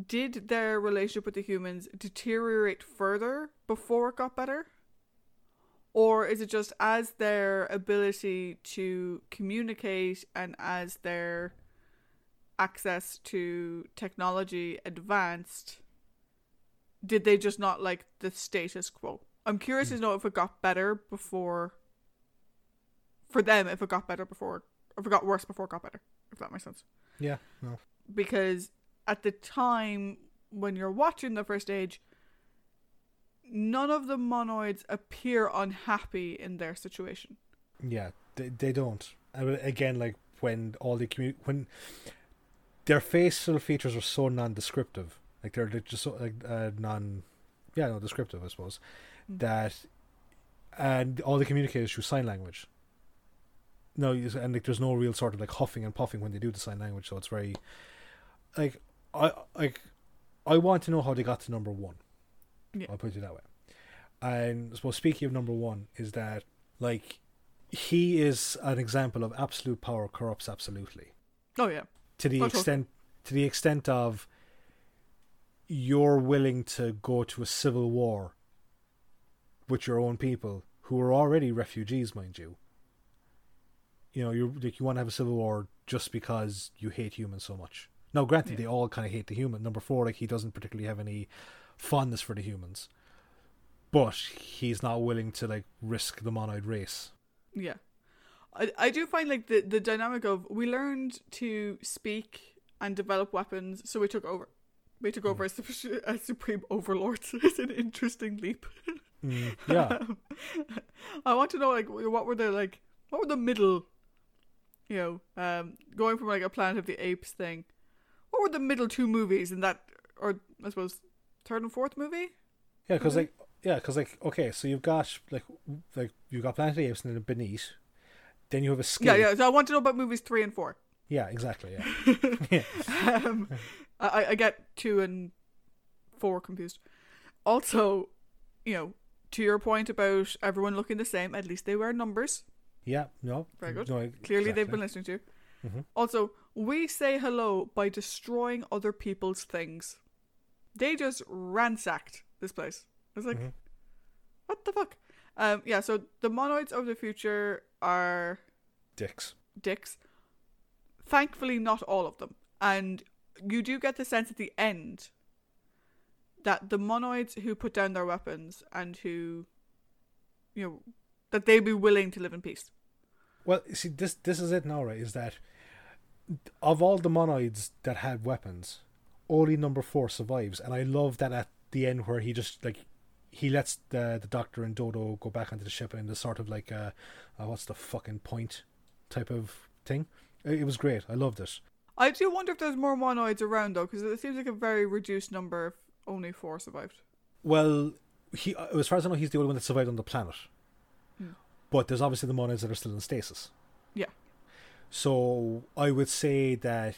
did their relationship with the humans deteriorate further before it got better? Or is it just as their ability to communicate and as their access to technology advanced, did they just not like the status quo? I'm curious to hmm. know if it got better before, for them, if it got better before, if it got worse before it got better, if that makes sense Yeah, no. because at the time when you're watching the first stage, none of the monoids appear unhappy in their situation. Yeah, they, they don't. I mean, again, like when all the commu- when their facial features are so non-descriptive, like they're, they're just so, like uh, non, yeah, no, descriptive, I suppose. Mm. That and all the communicators through sign language. No, and like there's no real sort of like huffing and puffing when they do the sign language, so it's very like I like I want to know how they got to number one. Yeah. I'll put it that way. And I suppose speaking of number one is that like he is an example of absolute power corrupts absolutely Oh yeah, to the Oh, extent to the extent of you're willing to go to a civil war with your own people who are already refugees, mind you. You know, you like you want to have a civil war just because you hate humans so much. Now, granted, Yeah. they all kind of hate the human. Number four, like he doesn't particularly have any fondness for the humans, but he's not willing to like risk the monoid race. yeah. I I do find like the the dynamic of we learned to speak and develop weapons, so we took over. We took over as, the, as supreme overlords. it's an interesting leap. Mm, yeah, I want to know like what were the like what were the middle, you know, um, going from like a Planet of the Apes thing. What were the middle two movies in that, or I suppose third and fourth movie? Yeah, because like yeah, because like okay, so you've got like like you've got Planet of the Apes and then Beneath, then you have a. Yeah, yeah. So I want to know about movies three and four. Yeah, exactly. Yeah, yeah. um, I, I get two and four confused. Also, you know, to your point about everyone looking the same, at least they wear numbers. yeah. No, Very good. No, Clearly, they've been listening to. you. Mhm. Also, we say hello by destroying other people's things. They just ransacked this place. It's like, Mhm. what the fuck? Um, yeah. So the monoids of the future are dicks. dicks. Thankfully, not all of them. And you do get the sense at the end that the monoids who put down their weapons and who, you know, that they'd be willing to live in peace. Well, see, this this is it now, right? Is that of all the monoids that had weapons, only number four survives, and I love that at the end where he just like he lets the the doctor and Dodo go back onto the ship and the sort of like uh, uh what's the fucking point type of thing. It, it was great. I loved it. I do wonder if there's more monoids around though, because it seems like a very reduced number if only four survived. Well, he uh, as far as I know, he's the only one that survived on the planet. Hmm. But there's obviously the monoids that are still in stasis. Yeah. So I would say that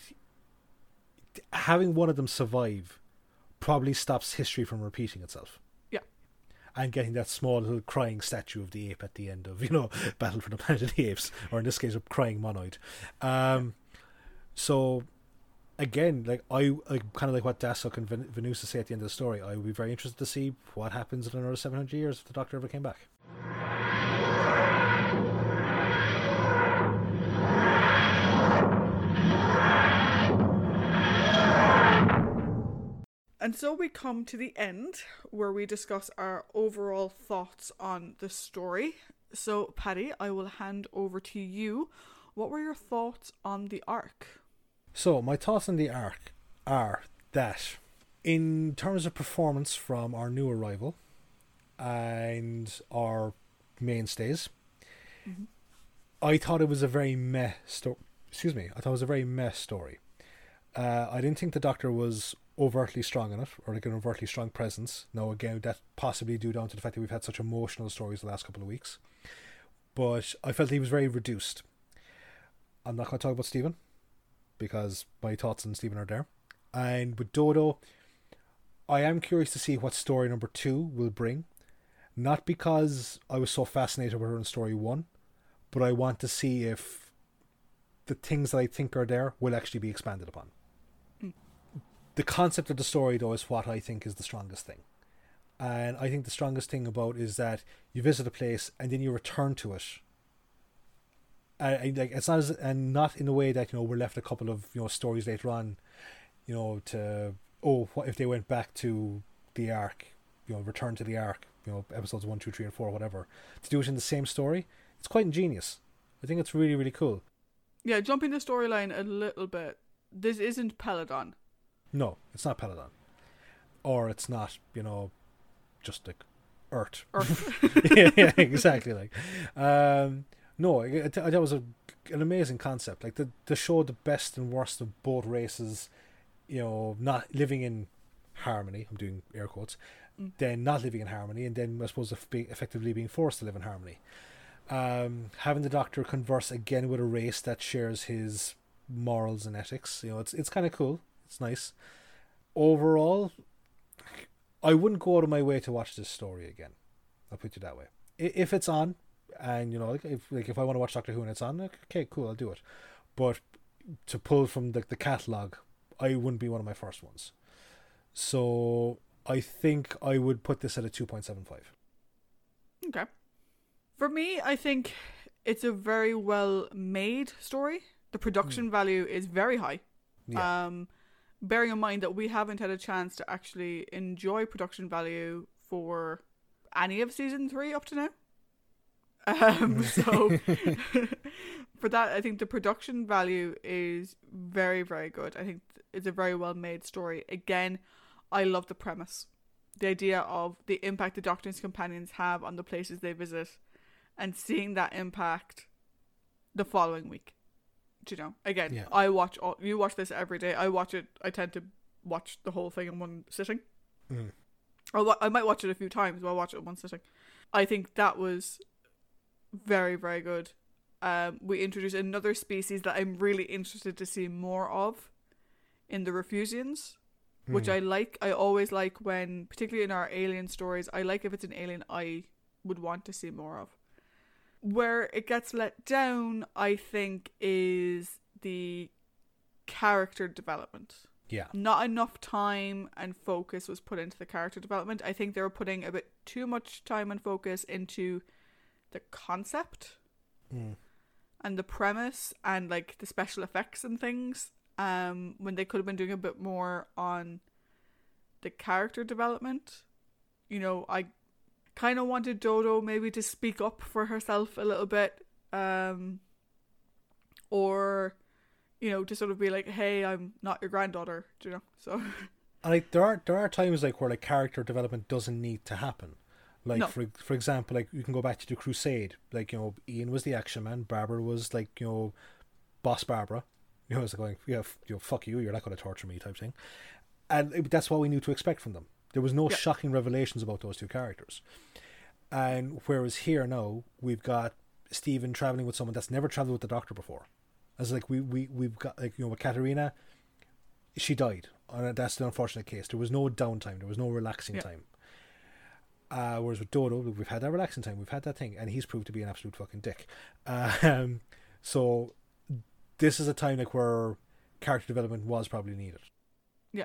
having one of them survive probably stops history from repeating itself. Yeah. And getting that small little crying statue of the ape at the end of, you know, Battle for the Planet of the Apes, or in this case, a crying monoid. Um, so again, like I like kind of like what Dassuk and Ven- Venussa say at the end of the story. I would be very interested to see what happens in another seven hundred years if the Doctor ever came back. And so we come to the end where we discuss our overall thoughts on the story. So, Paddy, I will hand over to you. What were your thoughts on the arc? So my thoughts on the arc are that, in terms of performance from our new arrival and our mainstays, Mhm. I thought it was a very meh story. Excuse me, I thought it was a very meh story. Uh, I didn't think the Doctor was overtly strong in it, or like an overtly strong presence. Now, again, that possibly due down to the fact that we've had such emotional stories the last couple of weeks. But I felt he was very reduced. I'm not going to talk about Steven because my thoughts on Steven are there. And with Dodo, I am curious to see what story number two will bring. Not because I was so fascinated with her in story one, but I want to see if the things that I think are there will actually be expanded upon. The concept of the story, though, is what I think is the strongest thing. And I think the strongest thing about is that you visit a place and then you return to it. And, like it's not as, and not in the way that you know we're left a couple of you know stories later on, you know to oh what if they went back to the ark, you know return to the ark, you know episodes one, two, three, and four, whatever. To do it in the same story, it's quite ingenious. I think it's really really cool. Yeah, jumping the storyline a little bit. This isn't Peladon. No, it's not Peladon, or it's not you know just like Earth. Earth. yeah, yeah, exactly. Like, um, no, that was a, an amazing concept. Like the the show the best and worst of both races. You know, not living in harmony. I'm doing air quotes. Mm. Then not living in harmony, and then I suppose be, effectively being forced to live in harmony. Um, having the Doctor converse again with a race that shares his morals and ethics. You know, it's it's kind of cool. It's nice. Overall, I wouldn't go out of my way to watch this story again. I'll put it that way. If it's on, and you know, like if like if I want to watch Doctor Who and it's on, okay, cool, I'll do it. But to pull from the the catalog, I wouldn't be one of my first ones. So I think I would put this at a two point seven five. Okay. For me, I think it's a very well made story. The production value is very high. Yeah. Um, bearing in mind that we haven't had a chance to actually enjoy production value for any of season three up to now. Um, so for that, I think the production value is very, very good. I think it's a very well made story. Again, I love the premise, the idea of the impact the Doctor and his companions have on the places they visit, and seeing that impact the following week. You know? Again, Yeah. I watch all. You watch this every day. I watch it. I tend to watch the whole thing in one sitting. Mm. Wa- I might watch it a few times, but I watch it in one sitting. I think that was very, very good. Um, we introduced another species that I'm really interested to see more of in the Refusians, which Mm. I like. I always like when, particularly in our alien stories, I like if it's an alien I would want to see more of. Where it gets let down, I think, is the character development yeah. not enough time and focus was put into the character development. I think they were putting a bit too much time and focus into the concept Mm. and the premise and like the special effects and things. Um, when they could have been doing a bit more on the character development. You know, I kind of wanted Dodo maybe to speak up for herself a little bit. Um, or you know, to sort of be like, "Hey, I'm not your granddaughter," do you know. So And like there are there are times like where like character development doesn't need to happen. Like No. for for example, like you can go back to the Crusade. Like you know, Ian was the action man. Barbara was like you know, boss Barbara. You know, it's like going, yeah, f- you know, fuck you. You're not going to torture me, type thing. And it- that's what we knew to expect from them. There was no Yeah. shocking revelations about those two characters. And whereas here now we've got Steven traveling with someone that's never traveled with the Doctor before. As like we we we've got like you know with Katerina, she died. And that's the unfortunate case. There was no downtime. There was no relaxing Yeah. time. Uh, whereas with Dodo, we've had that relaxing time. We've had that thing, and he's proved to be an absolute fucking dick. Um, so this is a time like where character development was probably needed. Yeah,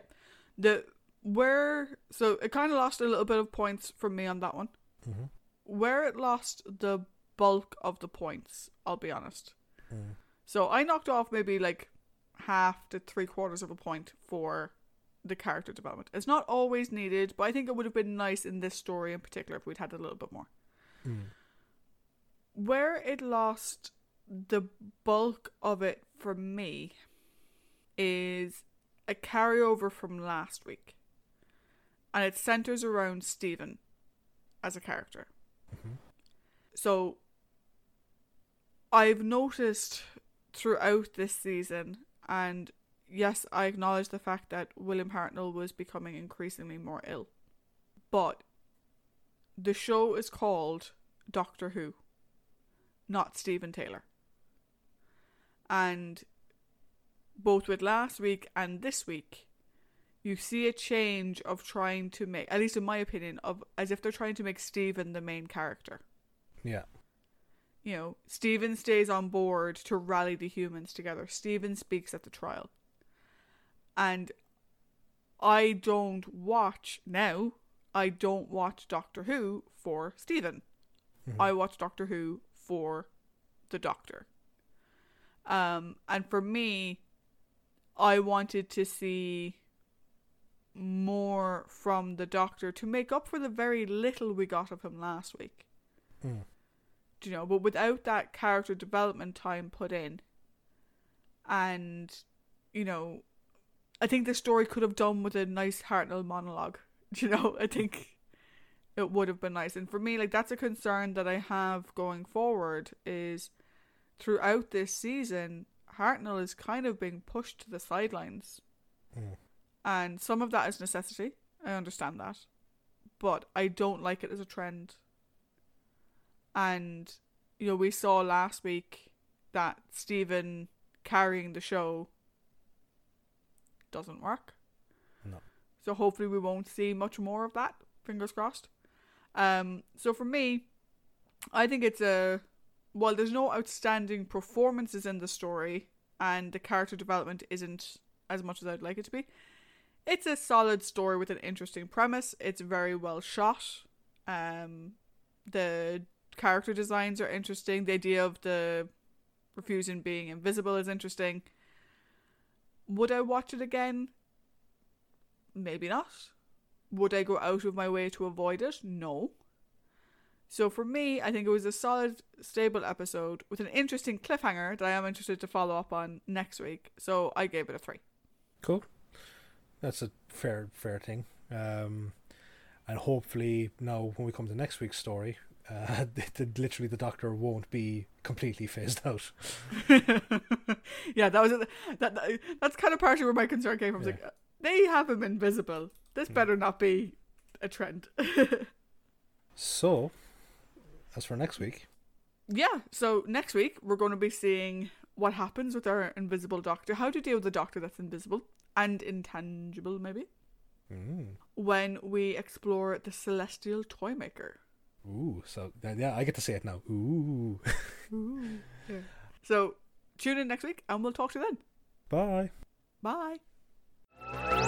the where so it kind of lost a little bit of points from me on that one. Mm-hmm. Where it lost the bulk of the points, I'll be honest. Mm. So I knocked off maybe like half to three quarters of a point for the character development. It's not always needed, but I think it would have been nice in this story in particular if we'd had a little bit more. Mm. Where it lost the bulk of it for me is a carryover from last week. And it centers around Steven as a character. Mhm. So I've noticed throughout this season, and yes, I acknowledge the fact that William Hartnell was becoming increasingly more ill. But the show is called Doctor Who, not Steven Taylor. And both with last week and this week, you see a change of trying to make, at least in my opinion, of as if they're trying to make Steven the main character. Yeah. You know, Steven stays on board to rally the humans together. Steven speaks at the trial. And I don't watch now, I don't watch Doctor Who for Steven. I watch Doctor Who for the Doctor. Um, and for me, I wanted to see more from the Doctor to make up for the very little we got of him last week. Mm. Do you know? But without that character development time put in, and you know, I think the story could have done with a nice Hartnell monologue. Do you know? I think it would have been nice. And for me, like that's a concern that I have going forward is throughout this season, Hartnell is kind of being pushed to the sidelines. Mm. And some of that is necessity. I understand that. But I don't like it as a trend. And, you know, we saw last week that Steven carrying the show doesn't work. No. So hopefully we won't see much more of that. Fingers crossed. Um, so for me, I think it's a while there's no outstanding performances in the story and the character development isn't as much as I'd like it to be. It's a solid story with an interesting premise. It's very well shot. Um, the character designs are interesting. The idea of the refusian being invisible is interesting. Would I watch it again? Maybe not. Would I go out of my way to avoid it? No. So for me, I think it was a solid, stable episode with an interesting cliffhanger that I am interested to follow up on next week. So I gave it a three. Cool. That's a fair fair thing. Um, and hopefully now when we come to next week's story, uh, the, the, literally the Doctor won't be completely phased out. yeah, that was a, that, that. That's kind of partially where my concern came from. Yeah. like, they haven't been visible. This Hmm. better not be a trend. So, as for next week, yeah. So next week we're going to be seeing what happens with our invisible doctor, how to deal with the doctor that's invisible and intangible, maybe. mm, When we explore the Celestial Toymaker. ooh, so yeah, I get to say it now. Ooh, yeah. So tune in next week and we'll talk to you then. bye. Bye.